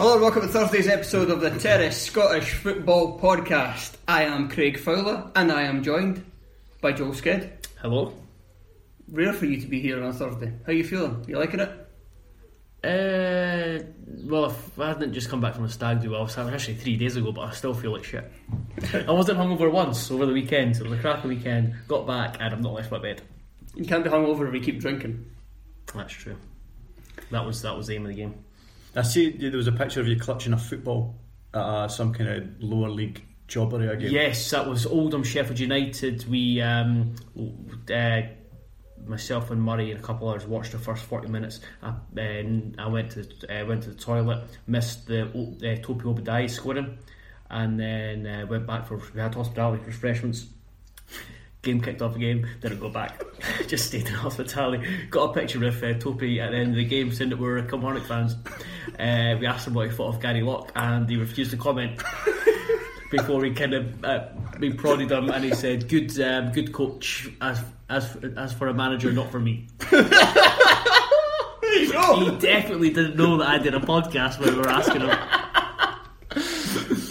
Hello and welcome to Thursday's episode of the Terrace Scottish Football Podcast. I am Craig Fowler and I am joined by Joel Sked. Hello. Rare for you to be here on a Thursday. How you feeling? You liking it? Uh, well, if I hadn't just come back from a stag do, I was actually three days ago, but I still feel like shit. I wasn't hungover once over the weekend. So it was a crappy weekend. Got back and I've not left my bed. You can't be hungover if you keep drinking. That's true. That was that was the aim of the game. I see there was a picture of you clutching a football at uh, some kind of lower league jobbery again. Yes, that was Oldham Sheffield United. We, um, uh, myself and Murray and a couple of others watched the first forty minutes. I, then I went to uh, went to the toilet, missed the uh, Topi Obadeyi scoring, and then uh, went back for we had hospitality refreshments. Game kicked off again, didn't go back, just stayed in hospitality. Got a picture with uh, Topi at the end of the game saying that we were Kilmarnock fans. Uh, we asked him what he thought of Gary Locke, and he refused to comment. Before we kind of uh, we prodded him, and he said, "Good, um, good coach. As as as for a manager, not for me." He definitely didn't know that I did a podcast when we were asking him.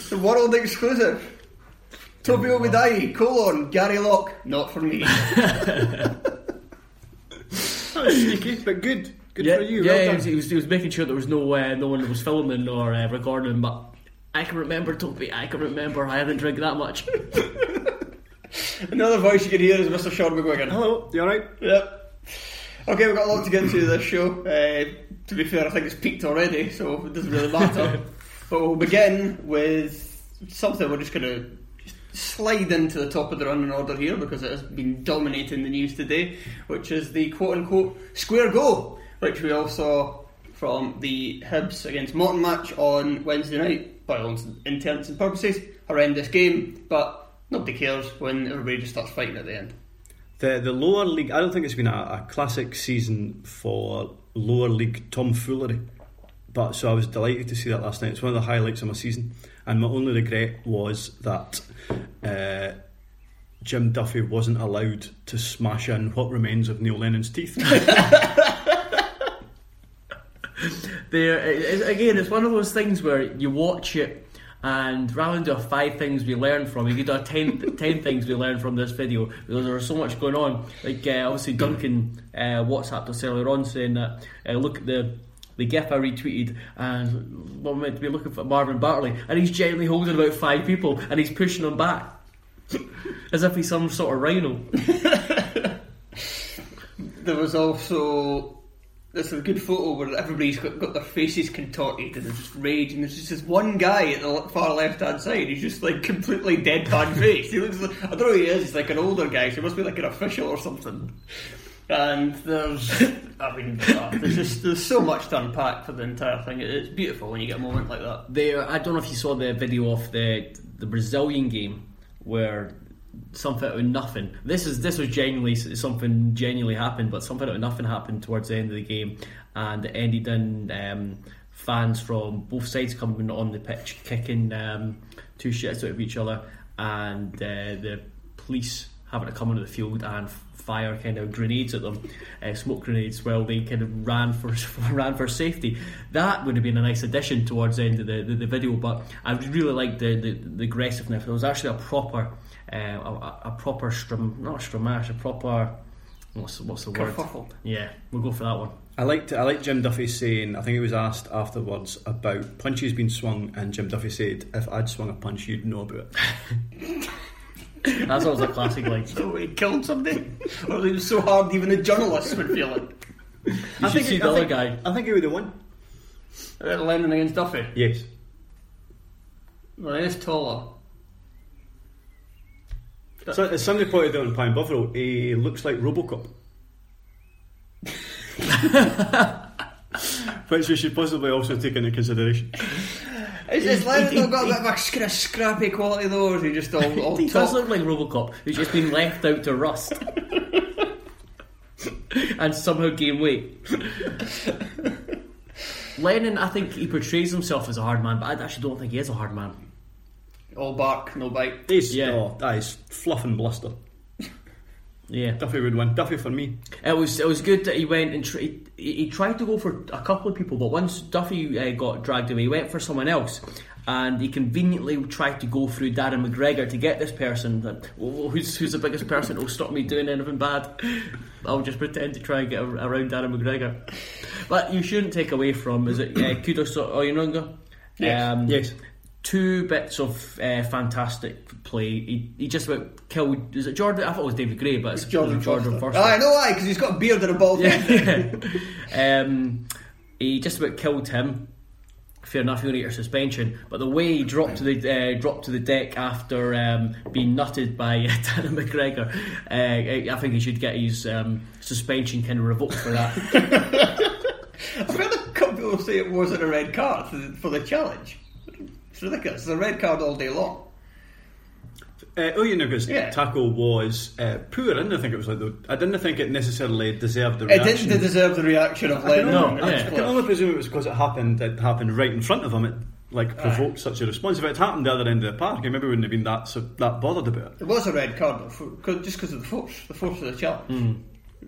The world exclusive. Toby Obadeyi, colon, Gary Locke, not for me. Sneaky, but good. Good yeah, for you. Yeah, well he, was, he, was, he was making sure there was no uh, no one that was filming or uh, recording, but I can remember Toby. I can remember I hadn't drank that much. Another voice you can hear is Mr. Sean McGuigan. Hello, you alright? Yep. Okay, we've got a lot to get into this show. Uh, to be fair, I think it's peaked already, so it doesn't really matter. but we'll begin with something we're just going to slide into the top of the running order here because it has been dominating the news today, which is the quote unquote square goal, which we all saw from the Hibs against Morton match on Wednesday night. By all intents and purposes, horrendous game, but nobody cares when everybody just starts fighting at the end. The the lower league. I don't think it's been a, a classic season for lower league tomfoolery. But so I was delighted to see that last night. It's one of the highlights of my season. And my only regret was that uh, Jim Duffy wasn't allowed to smash in what remains of Neil Lennon's teeth. there it- again, it's one of those things where you watch it. And rather than do a five things we learned from, you could do a ten, things we learned from this video because there was so much going on. Like uh, obviously Duncan uh, WhatsApped us earlier on saying that uh, look at the the gif I retweeted and what meant to be looking for Marvin Bartley and he's gently holding about five people and he's pushing them back as if he's some sort of rhino. There was also there's a good photo where everybody's got, got their faces contorted and there's just rage, and there's just this one guy at the far left hand side. He's just like completely deadpan face. He looks like I don't know who he is. He's like an older guy. So he must be like an official or something. And there's, I mean, uh, there's just there's so much to unpack for the entire thing. It- It's beautiful when you get a moment like that. There, I don't know if you saw the video of the the Brazilian game where something out of nothing. This is this was genuinely something genuinely happened, but something out of nothing happened towards the end of the game, and it ended in um, fans from both sides coming on the pitch, kicking um, two shits out of each other, and uh, the police having to come onto the field and fire kind of grenades at them, uh, smoke grenades, while they kind of ran for ran for safety. That would have been a nice addition towards the end of the, the, the video, but I really liked the, the, the aggressiveness. It was actually a proper, uh, a, a proper strum, not a strumash, a proper. What's, what's the word? Kerfuffle. Yeah, we'll go for that one. I liked I liked Jim Duffy saying I think he was asked afterwards about punches being swung and Jim Duffy said if I'd swung a punch you'd know about it. That's always a classic line. So he killed somebody, or it was so hard even the journalists would feel it. You I should think see he- the I other think- guy. I think he would have won. Uh, Lennon against Duffy. Yes. Well, he is taller. So as somebody pointed out in Pie and Bovril, he looks like Robocop. Which we should possibly also take into consideration. Is, is Lennon not got a bit of a kind of scrappy quality though, or is he just all, all He does talk? look like Robocop, who's just been left out to rust. and somehow gain weight. Lennon, I think he portrays himself as a hard man, but I actually don't think he is a hard man. All bark, no bite. He's, Yeah. oh, that is fluff and bluster. Yeah, Duffy would win. Duffy for me. it was it was good that he went and tr- he, he tried to go for a couple of people, but once Duffy uh, got dragged away, he went for someone else. And he conveniently tried to go through Darren McGregor to get this person. That oh, who's who's the biggest person who'll stop me doing anything bad? I'll just pretend to try and get ar- around Darren McGregor. But you shouldn't take away from is it uh, Kudus Oyenuga? Yes. Um, Yes. Two bits of uh, fantastic play. He, he just about killed. Is it Jordan? I thought it was David Gray, but it's Jordan, Jordan. Forster. Ah, I know why, because he's got a beard and a bald head. Yeah. um, he just about killed him. Fair enough, got a suspension, but the way he dropped to the uh, dropped to the deck after um, being nutted by Darren McGregor, uh, I I think he should get his um, suspension kind of revoked for that. I've heard a couple people say it wasn't a red card for the, for the challenge. It's ridiculous. It's a red card all day long. Uh, Oyenuga's Yeah. tackle was uh, poor. I didn't think it was like the, I didn't think it necessarily deserved the It reaction. didn't deserve the reaction of Lennon. No, yeah. I his can only presume it was because it happened. It happened right in front of him. It like provoked such a response. If it had happened the other end of the park, he maybe wouldn't have been that so, that bothered about it. It was a red card, though, for, 'cause- just because of the force, the force of the challenge.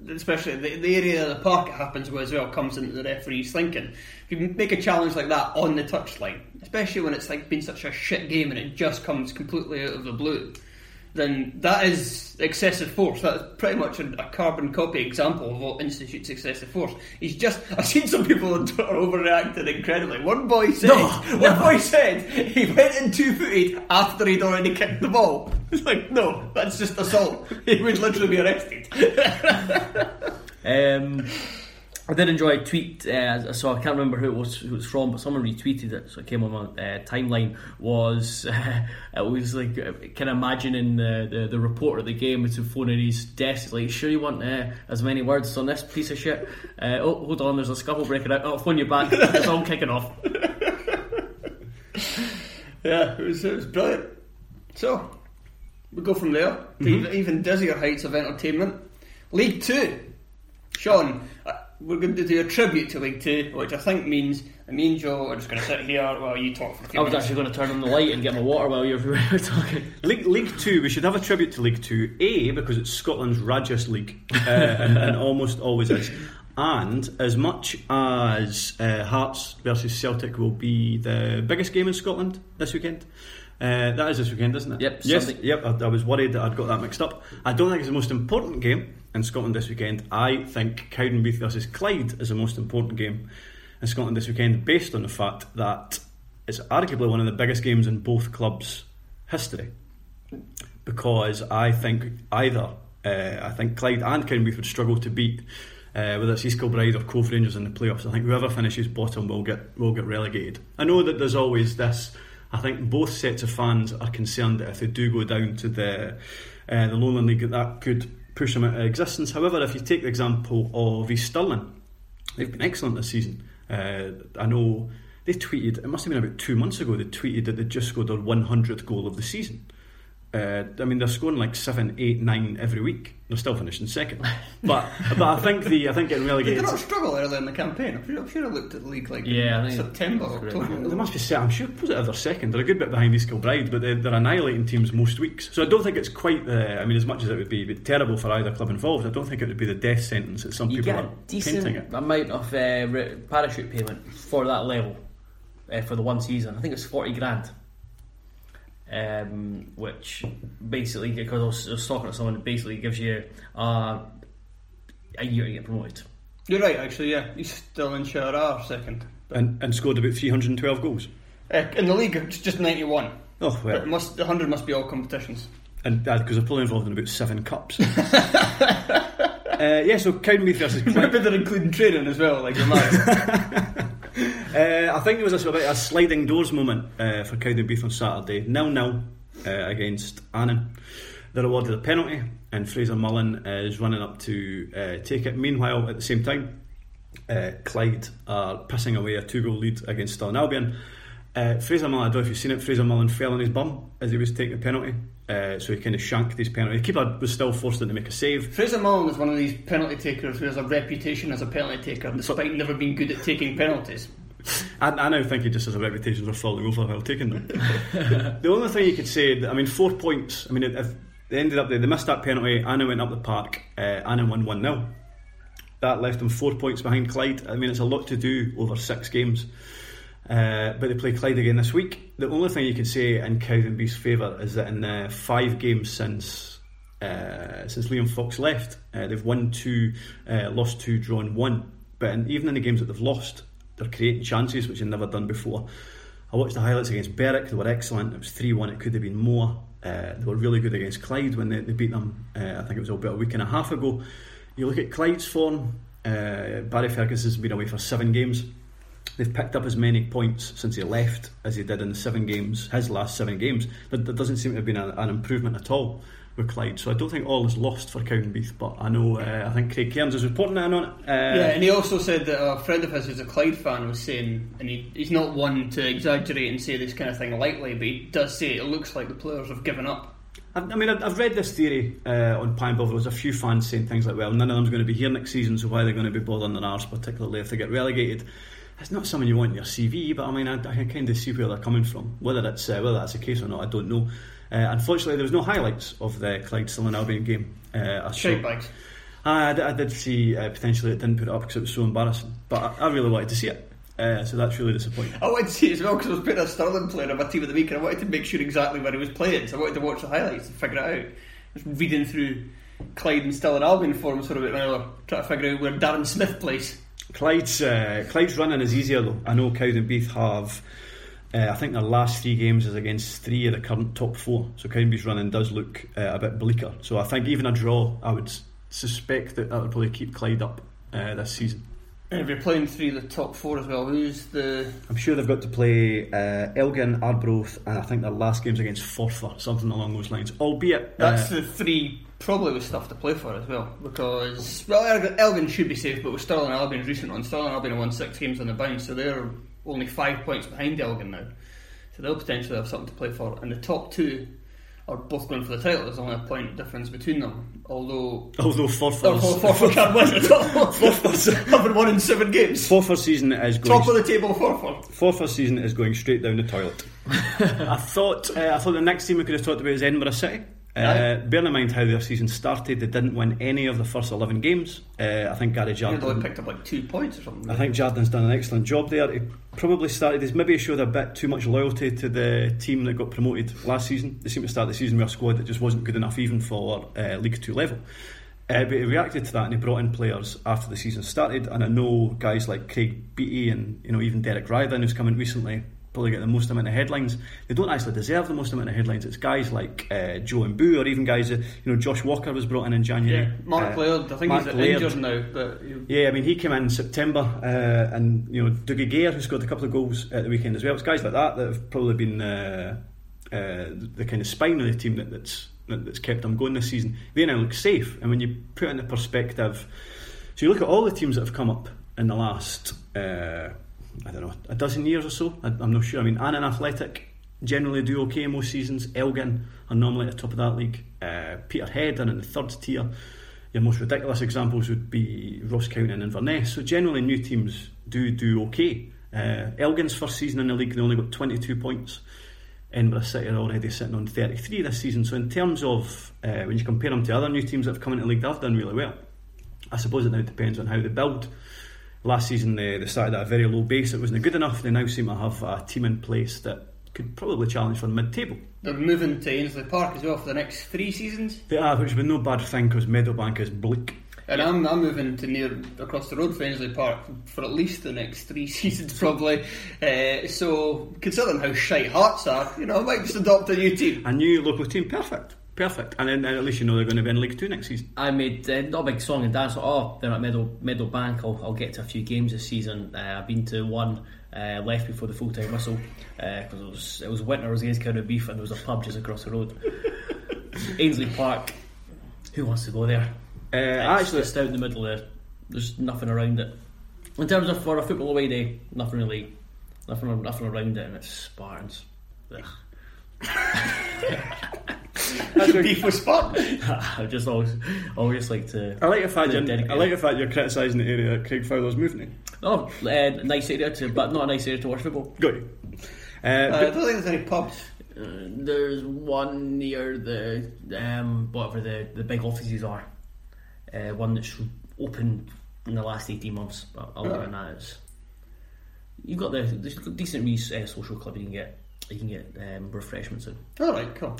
Especially the, the area of the park it happens where as well comes into the referee's thinking. If you make a challenge like that on the touchline, especially when it's like been such a shit game and it just comes completely out of the blue, then that is excessive force. That's pretty much a, a carbon copy example of what institutes excessive force. He's just I've seen some people on Twitter overreacting incredibly. One boy said No, one never. boy said he went in two footed after he'd already kicked the ball. It's like, no, that's just assault. He would literally be arrested. Um, I did enjoy a tweet. Uh, so I can't remember who it was who it was from, but someone retweeted it. So it came on my uh, timeline. Was uh, it was like uh, kind of imagining the, the the reporter of the game with the phone in his desk. Like, sure you want uh, as many words on this piece of shit? Uh, oh, hold on, there's a scuffle breaking out. I'll phone you back. It's all kicking off. yeah, it was, it was brilliant. So, we go from there to even, even dizzier heights of entertainment. League Two. Sean, uh, we're going to do a tribute to League Two, which I think means that me and Joe are just going to sit here while you talk for a few I was minutes. actually going to turn on the light and get my water while you were were talking. League, League Two, we should have a tribute to League Two. A because it's Scotland's Rajas League, uh, and, and almost always is. And as much as uh, Hearts versus Celtic will be the biggest game in Scotland this weekend, uh, that is this weekend, isn't it? Yep, Yes. Sunday. Yep. I, I was worried that I'd got that mixed up. I don't think it's the most important game in Scotland this weekend. I think Cowdenbeath versus Clyde is the most important game in Scotland this weekend, based on the fact that it's arguably one of the biggest games in both clubs' history because I think either uh, I think Clyde and Cowdenbeath would struggle to beat Uh, whether it's East Kilbride or Cove Rangers in the playoffs, I think whoever finishes bottom will get will get relegated. I know that there's always this. I think both sets of fans are concerned that if they do go down to the uh, the Lowland League, that could push them out of existence. However, if you take the example of East Stirling, they've been excellent this season. Uh, I know they tweeted, it must have been about two months ago, they tweeted that they just scored their 100th goal of the season. Uh, I mean, they're scoring like seven, eight, nine every week. They're still finishing second, but but I think the I think getting Did relegated. they not struggle early in the campaign? I'm sure, I'm sure I looked at the league like Yeah, in September, that's. October. They must be set. I'm sure positive they're second. They're a good bit behind East Kilbride, but they're, they're annihilating teams most weeks. So I don't think it's quite the. I mean, as much as it would be terrible for either club involved, I don't think it would be the death sentence that some You people get a are decent painting it. amount of uh, parachute payment for that level uh, for the one season. I think it's forty grand. Um, which basically, because I was, I was talking to someone, it basically gives you uh, a year to get promoted. You're right, actually, yeah. He's still in Shara second. And, and scored about 312 goals. Uh, in the league, it's just 91. Oh It well, must, the 100 must be all competitions. and because they're probably involved in about seven cups. uh, yeah, so Cowdenbeath versus Maybe Clyde. they're including training as well, like your man. Uh, I think it was a, sort of a sliding doors moment uh, for Cowdenbeath on Saturday. Nil nil uh, against Annan. They're awarded a penalty, and Fraser Mullen is running up to uh, take it. Meanwhile, at the same time, uh, Clyde are pissing away a two goal lead against Stirling Albion. Uh, Fraser Mullen, I don't know if you've seen it, Fraser Mullen fell on his bum as he was taking the penalty, uh, so he kind of shanked his penalty. The keeper was still forced to make a save. Fraser Mullen is one of these penalty takers who has a reputation as a penalty taker, despite never being good at taking penalties. I, I now think he just has a reputation for falling over while taking them. the only thing you could say, I mean, four points. I mean, if they ended up there, they missed that penalty. Annan went up the park. Uh, Annan won one 0 That left them four points behind Clyde. I mean, it's a lot to do over six games. Uh, but they play Clyde again this week. The only thing you can say in Cowdenbeath's favour is that in the five games since uh, since Liam Fox left, uh, they've won two, uh, lost two, drawn one. But in, even in the games that they've lost, they're creating chances which they've never done before. I watched the highlights against Berwick; they were excellent. It was three one. It could have been more. Uh, they were really good against Clyde when they, they beat them. Uh, I think it was about a week and a half ago. You look at Clyde's form. Uh, Barry Ferguson's been away for seven games. They've picked up as many points since he left as he did in the seven games, his last seven games. There, there doesn't seem to have been a, an improvement at all with Clyde. So I don't think all is lost for Cowdenbeath. But I know, uh, I think Craig Cairns is reporting that on it. Uh, yeah, and he also said that a friend of his who's a Clyde fan was saying, and he, he's not one to exaggerate and say this kind of thing lightly, but he does say it looks like the players have given up. I, I mean, I've, I've read this theory uh, on Pie and Bovril. There's a few fans saying things like, well, none of them's going to be here next season, so why are they going to be bothering their arse, particularly if they get relegated? It's not something you want in your CV, but I mean, I, I can kind of see where they're coming from. Whether it's uh, whether that's the case or not, I don't know. Uh, unfortunately, there was no highlights of the Clyde Stirling Albion game. Uh, I bags. I, I did see uh, potentially it didn't put it up because it was so embarrassing, but I, I really wanted to see it. Uh, so that's really disappointing. I wanted to see it as well because I was putting a Stirling player on my team of the week and I wanted to make sure exactly where he was playing. So I wanted to watch the highlights and figure it out. I was reading through Clyde and Stirling Albion forums for about an hour, trying to figure out where Darren Smith plays. Clyde's uh, Clyde's running is easier though. I know Cowdenbeath have. Uh, I think their last three games is against three of the current top four. So Cowdenbeath's running does look uh, a bit bleaker. So I think even a draw, I would suspect that that would probably keep Clyde up uh, this season. And if you're playing three of the top four as well, who's the. I'm sure they've got to play uh, Elgin, Arbroath, and I think their last game's against Forfar, something along those lines. Albeit, That's uh, the three probably with stuff to play for as well because well Elgin, should be safe but with Stirling Albion's recent one Stirling Albion won six games on the bounce so they're only five points behind Elgin now so they'll potentially have something to play for and the top two are both going for the title there's only a point difference between them although although Forfar's, Forfar can't win at all haven't won in seven games Forfar's season is going top of the table Forfar Forfar season is going straight down the toilet. I thought uh, I thought the next team we could have talked about is Edinburgh City. Uh, bearing in mind how their season started, they didn't win any of the first 11 games. Uh, I think Gary they only Jardine. picked up like two points or something I think Jardine's done an excellent job there. He probably started. He's maybe showed a bit too much loyalty to the team that got promoted last season. They seemed to start the season with a squad that just wasn't good enough even for uh, League Two level. Uh, but he reacted to that and he brought in players after the season started. And I know guys like Craig Beattie and you know even Derek Riordan, who's come in recently, probably get the most amount of headlines. They don't actually deserve the most amount of headlines. It's guys like uh, Joe and Boo, or even guys, that, you know, Josh Walker was brought in in January. Yeah, Mark Uh, Laird, I think Mark he's Laird. injured now, but you- Yeah, I mean, he came in in September, uh, and you know, Dougie Gair, who scored a couple of goals at the weekend as well. It's guys like that that have probably been uh, uh, the kind of spine of the team that, that's that, that's kept them going this season. They now look safe, and when you put it into perspective, so you look at all the teams that have come up in the last, uh, I don't know, a dozen years or so. I, I'm not sure. I mean, Annan Athletic generally do okay most seasons. Elgin are normally at the top of that league. Uh, Peterhead are in the third tier. Your most ridiculous examples would be Ross County and Inverness. So generally, new teams do do okay. Uh, Elgin's first season in the league, they only got 22 points. Edinburgh City are already sitting on 33 this season. So in terms of uh, when you compare them to other new teams that have come into the league, they've done really well. I suppose it now depends on how they build. Last season they, they started at a very low base. It wasn't good enough. They now seem to have a team in place that could probably challenge for the mid-table. they're moving to Ainslie Park as well for the next three seasons. They are, which would be no bad thing because Meadowbank is bleak. And I'm, I'm moving to near across the road for Ainslie Park for at least the next three seasons, probably. Uh, so, considering how shite Hearts are, you know, I might just adopt a new team. A new local team, perfect, perfect. And then and at least you know they're going to be in League Two next season. I made uh, not a big song and dance. Oh, they're at Meadow Middle Bank. I'll, I'll get to a few games this season. Uh, I've been to one. Uh, left before the full time whistle because it was it was winter. I was against County Beef and there was a pub just across the road. Ainslie Park. Who wants to go there? Uh, It's actually, just out in the middle there. There's nothing around it. In terms of for a football away day, nothing really, nothing nothing around it, and it's Spartans. Ugh. Beef with Spartans. I just always always like to. I like the fact you're, I like the fact you're criticising the area that Craig Fowler's moving in. Oh, uh, nice area to, but not a nice area to watch football. Good. Uh, Uh, I don't think there's any pubs. Uh, there's one near the um, whatever the, the big offices are. Uh, one that's opened in the last eighteen months. But other than that, it's you've got the there's a decent wee uh, social club you can get. You can get um, refreshments in. Alright, cool.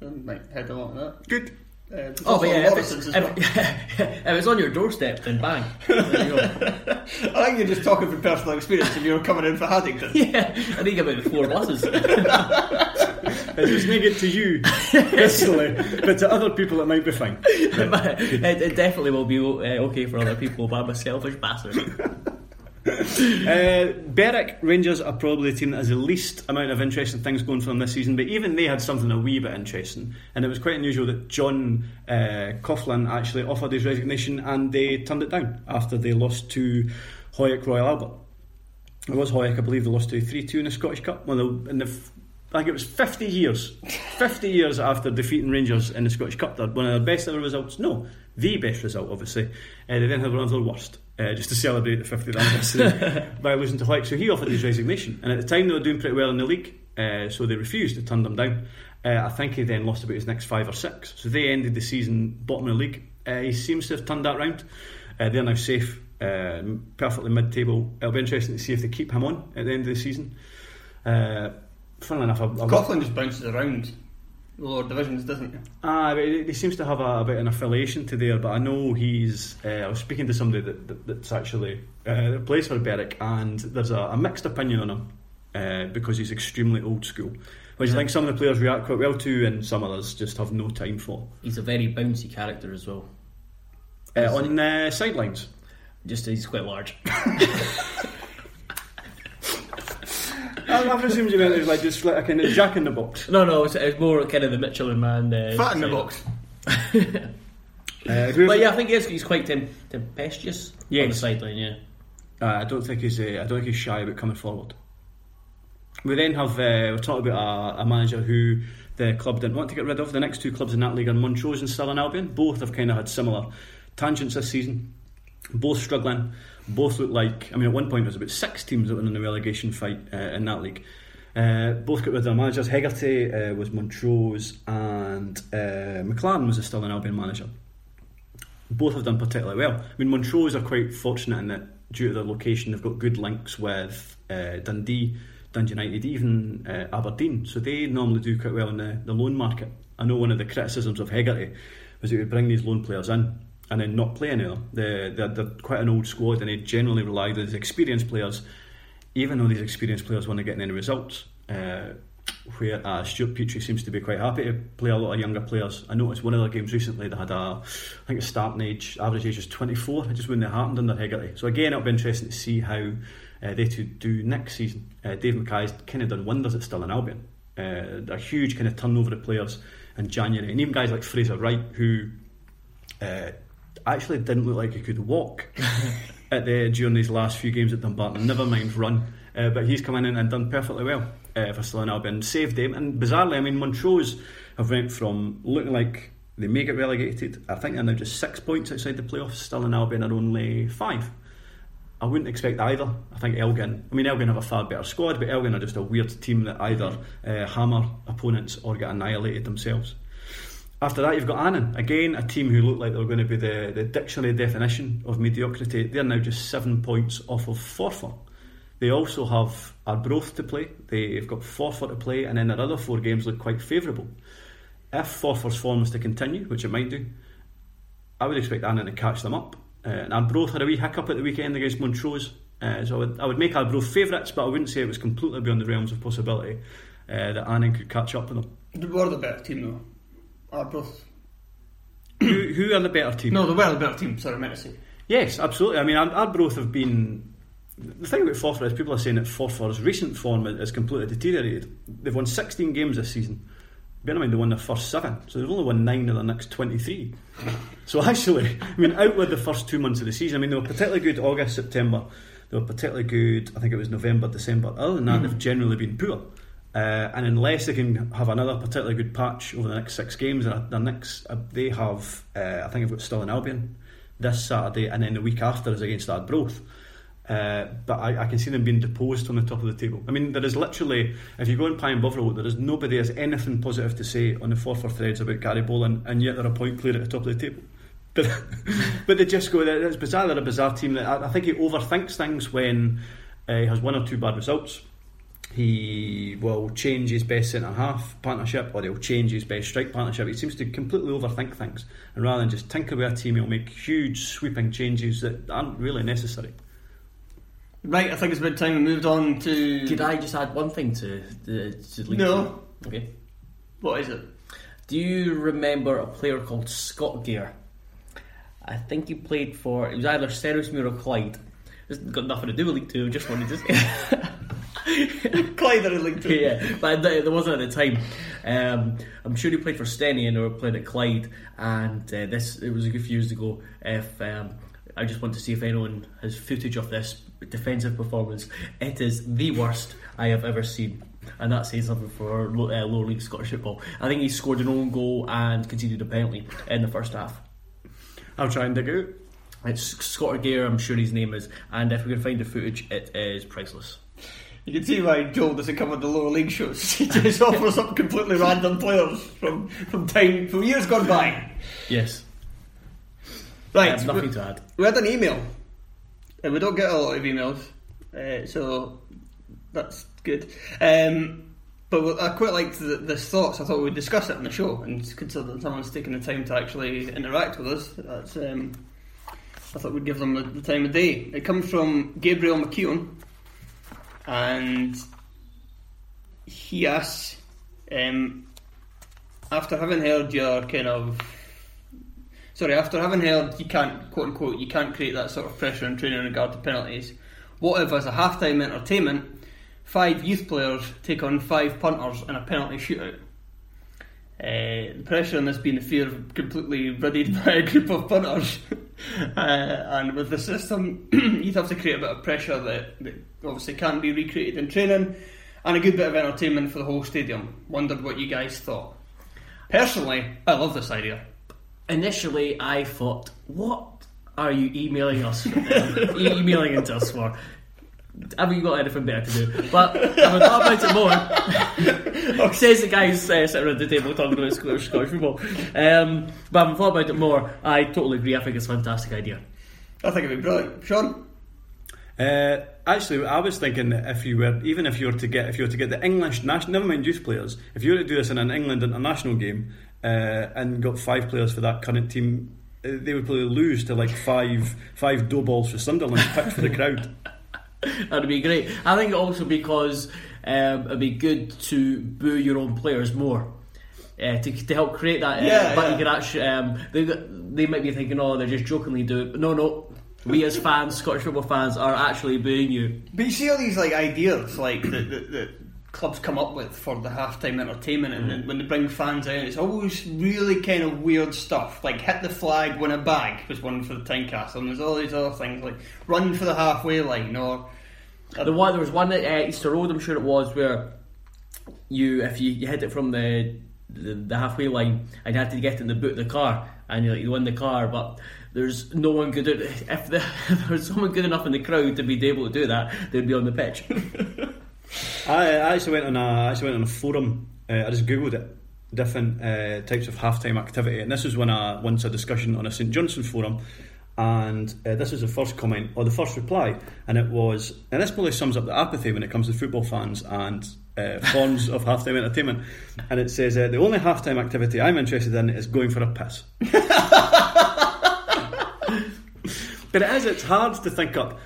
I might head along that. good. Uh, Oh, but yeah, if it's, as if, well. if it's on your doorstep, then bang. There you go. I think you're just talking from personal experience if you're coming in for Haddington. yeah, I think about four buses. It's just make it to you personally, but to other people it might be fine. it, it definitely will be uh, okay for other people, but I'm a selfish bastard. Uh, Berwick Rangers are probably the team that has the least amount of interesting things going for them this season, but even they had something a wee bit interesting, and it was quite unusual that John uh, Coughlin actually offered his resignation and they turned it down after they lost to Hoyok Royal Albert. It was Hoyok, I believe they lost to 3 2 in the Scottish Cup. Well, in the, I think it was 50 years. 50 years after defeating Rangers in the Scottish Cup. They're one of their best ever results. No, the best result, obviously. Uh, they then had one of their worst, uh, just to celebrate the 50th anniversary by losing to Hoyok. So he offered his resignation. And at the time, they were doing pretty well in the league, uh, so they refused to turn them down. Uh, I think he then lost about his next five or six. So they ended the season bottom of the league. Uh, he seems to have turned that round. Uh, they're now safe, uh, perfectly mid-table. It'll be interesting to see if they keep him on at the end of the season. Uh, funnily enough, I've, I've Coughlin just bounces around lower divisions, doesn't he? Ah, but he he seems to have a, a bit of an affiliation to there, but I know he's. Uh, I was speaking to somebody that, that that's actually uh, plays for Berwick, and there's a, a mixed opinion on him uh, because he's extremely old school, which I think some of the players react quite well to, and some others just have no time for. He's a very bouncy character as well. Uh, on uh, sidelines, Just he's quite large. I, I presume you meant it was like just like a kind of jack in the box. No, no, it's, it's more kind of the Michelin man. Uh, Fat in the side. box. Uh, who- But yeah, I think he's, he's quite tem- tempestuous on the sideline. Yeah, Uh, I don't think he's. Uh, I don't think he's shy about coming forward. We then have uh, we're talking about a, a manager who the club didn't want to get rid of. The next two clubs in that league are Montrose and Stirling Albion. Both have kind of had similar tangents this season. Both struggling. Both look like. I mean, at one point there was about six teams that were in the relegation fight uh, in that league. Uh, both got rid of their managers. Hegarty uh, was Montrose, and uh, McLaren was the Stirling Albion manager both have done particularly well. I mean, Montrose are quite fortunate in that due to their location, they've got good links with uh, Dundee, Dundee United, even uh, Aberdeen. So they normally do quite well in the, the loan market. I know one of the criticisms of Hegarty was that he would bring these loan players in and then not play any of them. They're, they're, they're quite an old squad and they generally relied on his experienced players even though these experienced players weren't getting any results, uh, where uh, Stuart Petrie seems to be quite happy to play a lot of younger players. I noticed one of their games recently they had a, I think a starting age, average age was 24. It just wouldn't have happened under Hegarty. So again, it'll be interesting to see how uh, they two do next season. Uh, Dave Mackay's kind of done wonders at Stirling Albion. Uh, a huge kind of turnover of players in January, and even guys like Fraser Wright who uh, actually didn't look like he could walk at the during these last few games at Dumbarton. Never mind run, uh, but he's come in and done perfectly well uh, for Stirling Albion, saved them. And bizarrely, I mean, Montrose have went from looking like they may get relegated. I think they're now just six points outside the playoffs. Stirling Albion are only five. I wouldn't expect either. I think Elgin. I mean, Elgin have a far better squad, but Elgin are just a weird team that either uh, hammer opponents or get annihilated themselves. After that, you've got Annan. Again, a team who look like they're going to be the, the dictionary definition of mediocrity. They're now just seven points off of Forfar. They also have Arbroath to play. They've got Forfar to play, and then their other four games look quite favourable. If Forfar's form is to continue, which it might do, I would expect Annan to catch them up. Uh, and Arbroath had a wee hiccup at the weekend against Montrose. Uh, so I would, I would make Arbroath favourites, but I wouldn't say it was completely beyond the realms of possibility uh, that Annan could catch up with them. They were the better team though. Arbroath. who, who are the better team? No, they were the better team. Sorry, I meant to say. Yes, absolutely. I mean, Ar- Arbroath have been. The thing about Forfar is people are saying that Forfar's recent form has completely deteriorated. They've won 16 games this season. Bear in mind they won their first seven, so they've only won nine of their next 23. So actually, I mean, out with the first two months of the season, I mean, they were particularly good August, September. They were particularly good, I think it was November, December. Other than that, hmm. they've generally been poor. Uh, and unless they can have another particularly good patch over the next six games, their, their next uh, they have, uh, I think, they've got Stirling Albion this Saturday, and then the week after is against Arbroath. Uh, but I, I can see them being deposed on the top of the table. I mean, there is literally, if you go in Pie and Bovril, there is nobody has anything positive to say on the Forfar threads about Gary Bollan, and yet they're a point clear at the top of the table. But, but they just go, it's bizarre, they're a bizarre team. I, I think he overthinks things when uh, he has one or two bad results. He will change his best centre half partnership or he'll change his best strike partnership. He seems to completely overthink things. And rather than just tinker with a team, he'll make huge sweeping changes that aren't really necessary. Right, I think it's about time we moved on to. Could I just add one thing to the to League No. Two? Okay. What is it? Do you remember a player called Scott Gear? I think he played for it was either Ceresmere or Clyde. It's got nothing to do with League Two. Just wanted to say. Clyde are in League Two. yeah, but there wasn't at the time. Um, I'm sure he played for Stenian or played at Clyde, and uh, this it was a good few years ago. If um, I just want to see if anyone has footage of this defensive performance, it is the worst I have ever seen. And that says something for lo- uh, lower league Scottish football. I think he scored an own goal and conceded a penalty in the first half. I'll try and dig out. It's Scott Gear, I'm sure his name is, and if we can find the footage, it is priceless. You can see why Joel doesn't come on the lower league shows. He just offers up completely random players from, from time from years gone by. Yes, Right, nothing we, to add. we had an email. And we don't get a lot of emails, uh, so that's good. Um, but I quite liked the, this thoughts. I thought we'd discuss it on the show, and considering someone's taken the time to actually interact with us, that's um, I thought we'd give them the, the time of day. It comes from Gabriel McKeown, and he asks, um, after having heard your kind of sorry, after having heard you can't quote unquote you can't create that sort of pressure in training in regard to penalties, what if as a halftime entertainment, five youth players take on five punters in a penalty shootout? Uh, the pressure on this being the fear of completely readied by a group of punters, uh, and with the system, you'd have to create a bit of pressure that, that obviously can't be recreated in training, and a good bit of entertainment for the whole stadium. Wondered what you guys thought. Personally, I love this idea. Initially, I thought, what are you emailing us? For? e- emailing into us for? Have you got anything better to do? But if I thought about it more, says the guy guys uh, sitting around the table talking about Scottish, Scottish football. Um, but if I thought about it more, I totally agree. I think it's a fantastic idea. I think it'd be brilliant. Sean? Uh, actually, I was thinking that if you were, even if you were to get, if you were to get the English national, never mind youth players, if you were to do this in an England international game uh, and got five players for that current team, uh, they would probably lose to like five five dough balls for Sunderland picked for the crowd. That'd be great. I think also because um, it'd be good to boo your own players more. Uh, to, to help create that, uh, Yeah, but yeah. you can actually, um, they, they might be thinking, oh, they're just jokingly doing it. No, no, we as fans, Scottish football fans, are actually booing you. But you see all these like ideas like that, that, that clubs come up with for the halftime entertainment, and then when they bring fans in, it's always really kind of weird stuff. Like hit the flag, win a bag was one for the Tynecastle, and there's all these other things like run for the halfway line or. The one there was one at uh, Easter Road, I'm sure it was, where you if you, you hit it from the, the the halfway line and you had to get in the boot of the car and you like you win the car, but there's no one good. at- If, the, if there was someone good enough in the crowd to be able to do that, they'd be on the pitch. I, I actually went on a I actually went on a forum. Uh, I just googled it, different uh, types of halftime activity, and this was when I once a discussion on a St Johnstone forum, and uh, this was the first comment or the first reply, and it was, and this probably sums up the apathy when it comes to football fans and. Uh, forms of halftime entertainment, and it says uh, the only halftime activity I'm interested in is going for a piss. But it is, it's hard to think up.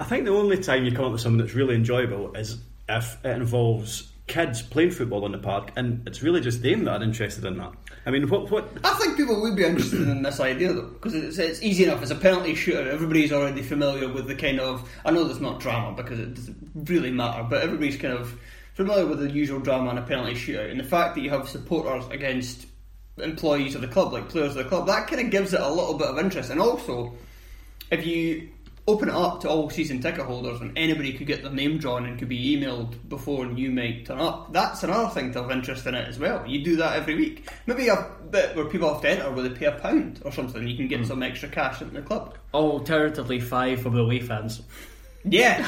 I think the only time you come up with something that's really enjoyable is if it involves kids playing football in the park, and it's really just them that are interested in that. I mean, what what I think people would be interested in this idea though, because it's, it's easy enough. It's a penalty shooter. Everybody's already familiar with the kind of. I know there's not drama because it doesn't really matter, but everybody's kind of familiar with the usual drama in a penalty shootout. And the fact that you have supporters against employees of the club, like players of the club, that kind of gives it a little bit of interest. And also, if you open it up to all season ticket holders and anybody could get their name drawn and could be emailed before you might turn up, that's another thing to have interest in it as well. You do that every week. Maybe a bit where people have to enter where they pay a pound or something, you can get some extra cash into the club. Alternatively, five from the away fans. Yeah.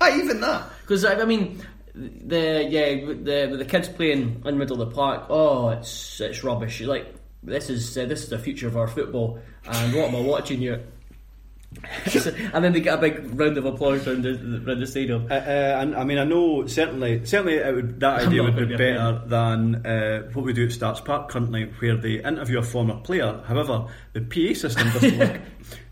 ah, even that. Because I I mean, the yeah the with the kids playing in the middle of the park. Oh, it's it's rubbish. Like this is uh, this is the future of our football, and what am I watching here? and then they get a big round of applause around the, around the stadium. Uh, uh, and I mean, I know certainly, certainly, it would, that idea would be be better than uh, what we do at Stark's Park currently, where they interview a former player. However, the PA system doesn't work.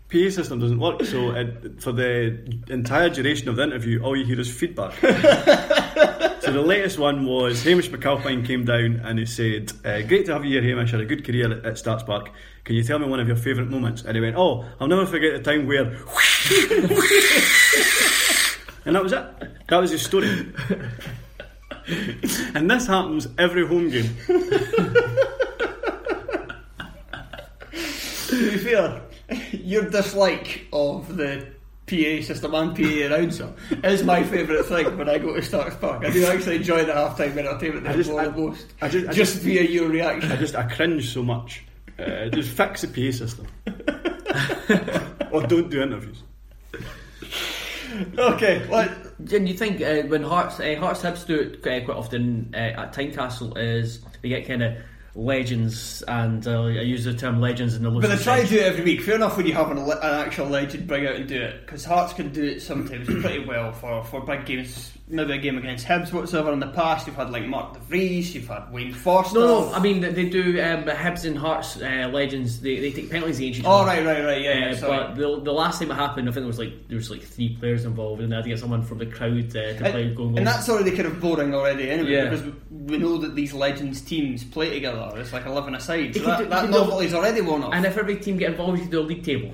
PA system doesn't work, so it, for the entire duration of the interview, all you hear is feedback. so the latest one was Hamish McAlpine came down and he said, uh, "Great to have you here, Hamish. Had a good career at, at Stark's Park. Can you tell me one of your favourite moments?" And he went, "Oh, I'll never forget the time where." And that was it. That was his story. and this happens every home game. To be fair, your dislike of the PA system and PA announcer is my favourite thing when I go to Stark's Park. I do actually enjoy the half-time entertainment I there just- more I- than most. I just- I just via your reaction. I just I cringe so much. Uh, just fix the PA system. or don't do interviews. Okay, what? And you think uh, when Hearts uh, Hearts Hibs do it uh, quite often uh, at Tynecastle is they get kind of legends and uh, I use the term legends in the But they try to do it every week. Fair enough when you have an, an actual legend bring out and do it, because Hearts can do it sometimes pretty well for, for big games. Maybe a game against Hibs, whatsoever. In the past, you've had like Mark De Vries, you've had Wayne Foster. No, no, I mean they do um, Hibs and Hearts uh, legends. They, they take penalties against each Oh right, right, right, yeah. yeah Uh, but the, the last time it happened, I think there was like there was like three players involved, and they had to get someone from the crowd uh, to play And, going and that's already kind of boring already anyway Yeah. because we know that these legends teams play together. It's like eleven aside. So that, do- that novelty's already worn off. And if every team get involved, you do a league table.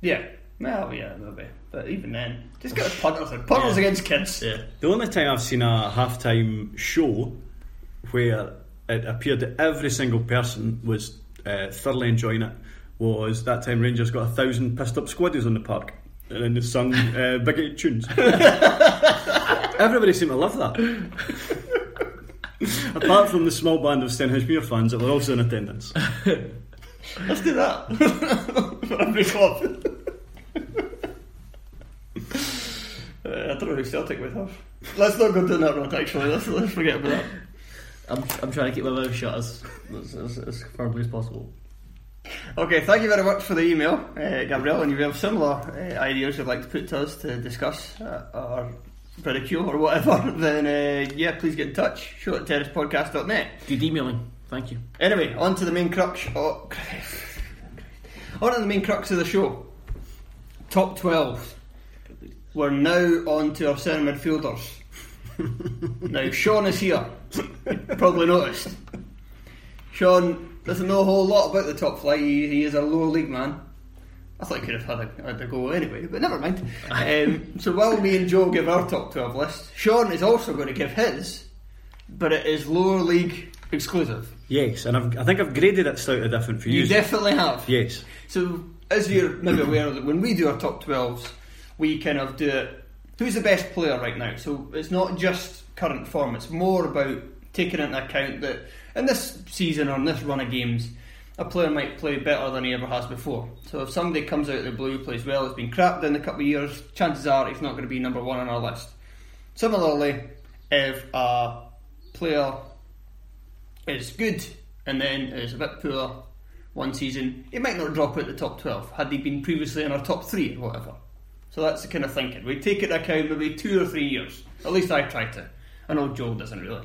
yeah, well, yeah, maybe. But even then, just get the punters in. Punters Yeah. against kids. Yeah. The only time I've seen a halftime show where it appeared that every single person was uh, thoroughly enjoying it was that time Rangers got a thousand pissed up squaddies on the park and then they sung uh, bigoted tunes. Everybody seemed to love that. Apart from the small band of Stenhousemuir fans that were also in attendance. Let's do that for every club. I don't know who Celtic would have. Let's not go down that road. Actually, let's, let's forget about that. I'm, I'm trying to keep my mouth shut as, as, as, as firmly as possible. Okay, thank you very much for the email, uh, Gabrielle. And if you have similar uh, ideas you'd like to put to us to discuss uh, or ridicule or whatever, then uh, yeah, please get in touch. Show at terracepodcast.net. Good emailing. Thank you. Anyway, on to the main crux. Oh, on to the main crux of the show. Top 12. We're now on to our centre midfielders. now, Sean is here. You probably noticed. Sean doesn't know a whole lot about the top flight. He, he is a lower league man. I thought he could have had a, had a go anyway, but never mind. Um, so while me and Joe give our top 12 list, Sean is also going to give his, but it is lower league exclusive. Yes, and I've, I think I've graded it slightly different for you. You definitely have. Yes. So, as you're maybe aware that when we do our top 12s, we kind of do it. Who's the best player right now? So it's not just current form. It's more about taking into account that in this season or in this run of games, a player might play better than he ever has before. So if somebody comes out of the blue, plays well, has been crapped in a couple of years, chances are he's not going to be number one on our list. Similarly, if a player is good and then is a bit poor one season, he might not drop out the top 12 had he been previously in our top three or whatever. So that's the kind of thinking. We take into account maybe two or three years. At least I try to. I know Joel doesn't really.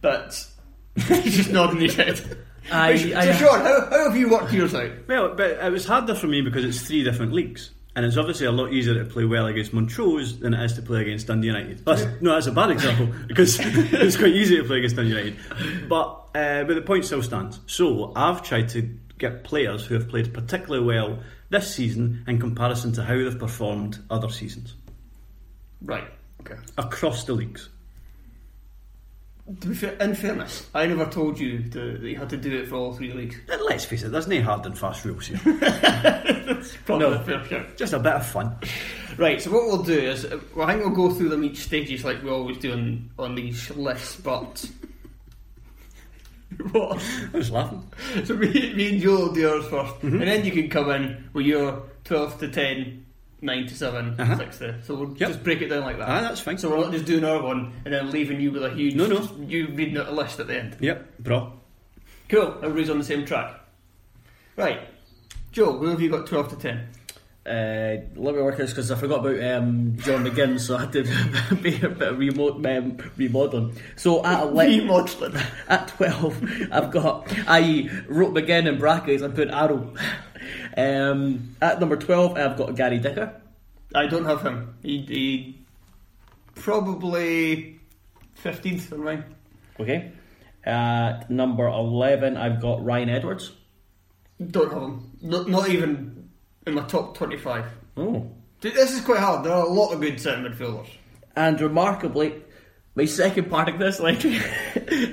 But he's just nodding his head. I- so, I- Sean, how, how have you worked yours out? Well, but it was harder for me because it's three different leagues. And it's obviously a lot easier to play well against Montrose than it is to play against Dundee United. That's, no, that's a bad example because it's quite easy to play against Dundee United. But, uh, but the point still stands. So I've tried to get players who have played particularly well this season in comparison to how they've performed other seasons Right. Okay. across the leagues. To be fair, in fairness, I never told you to, that you had to do it for all three leagues. And let's face it, there's no hard and fast rules here. Probably No. fair shout. Just a bit of fun. Right, so what we'll do is, well, I think we'll go through them each stages like we always do on, on these lists, but. What? I was laughing. So me, me and Joe will do ours 1st and then you can come in with your 12 to 10, 9 to 7, Uh-huh. 6 to. So we'll Yep. just break it down like that. Ah, that's fine. So we're not just doing our one and then leaving you with a huge. No, no. You reading out a list at the end. Yep, bro. Cool, everybody's on the same track. Right, Joe, who have you got 12 to 10? Uh, let me work this because I forgot about um, John McGinn, so I had to be a bit of remote, um, remodeling. So at ele- Remodeling. at twelve, I've got I wrote McGinn in brackets and put arrow. Um, at number twelve, I've got Gary Dicker. I don't have him. He, he probably 15th on mine. Okay. At number eleven, I've got Ryan Edwards. Don't have him. Not, not even in my top 25. Oh. Dude, This is quite hard. There are a lot of good centre midfielders. And remarkably, my second part of this, like,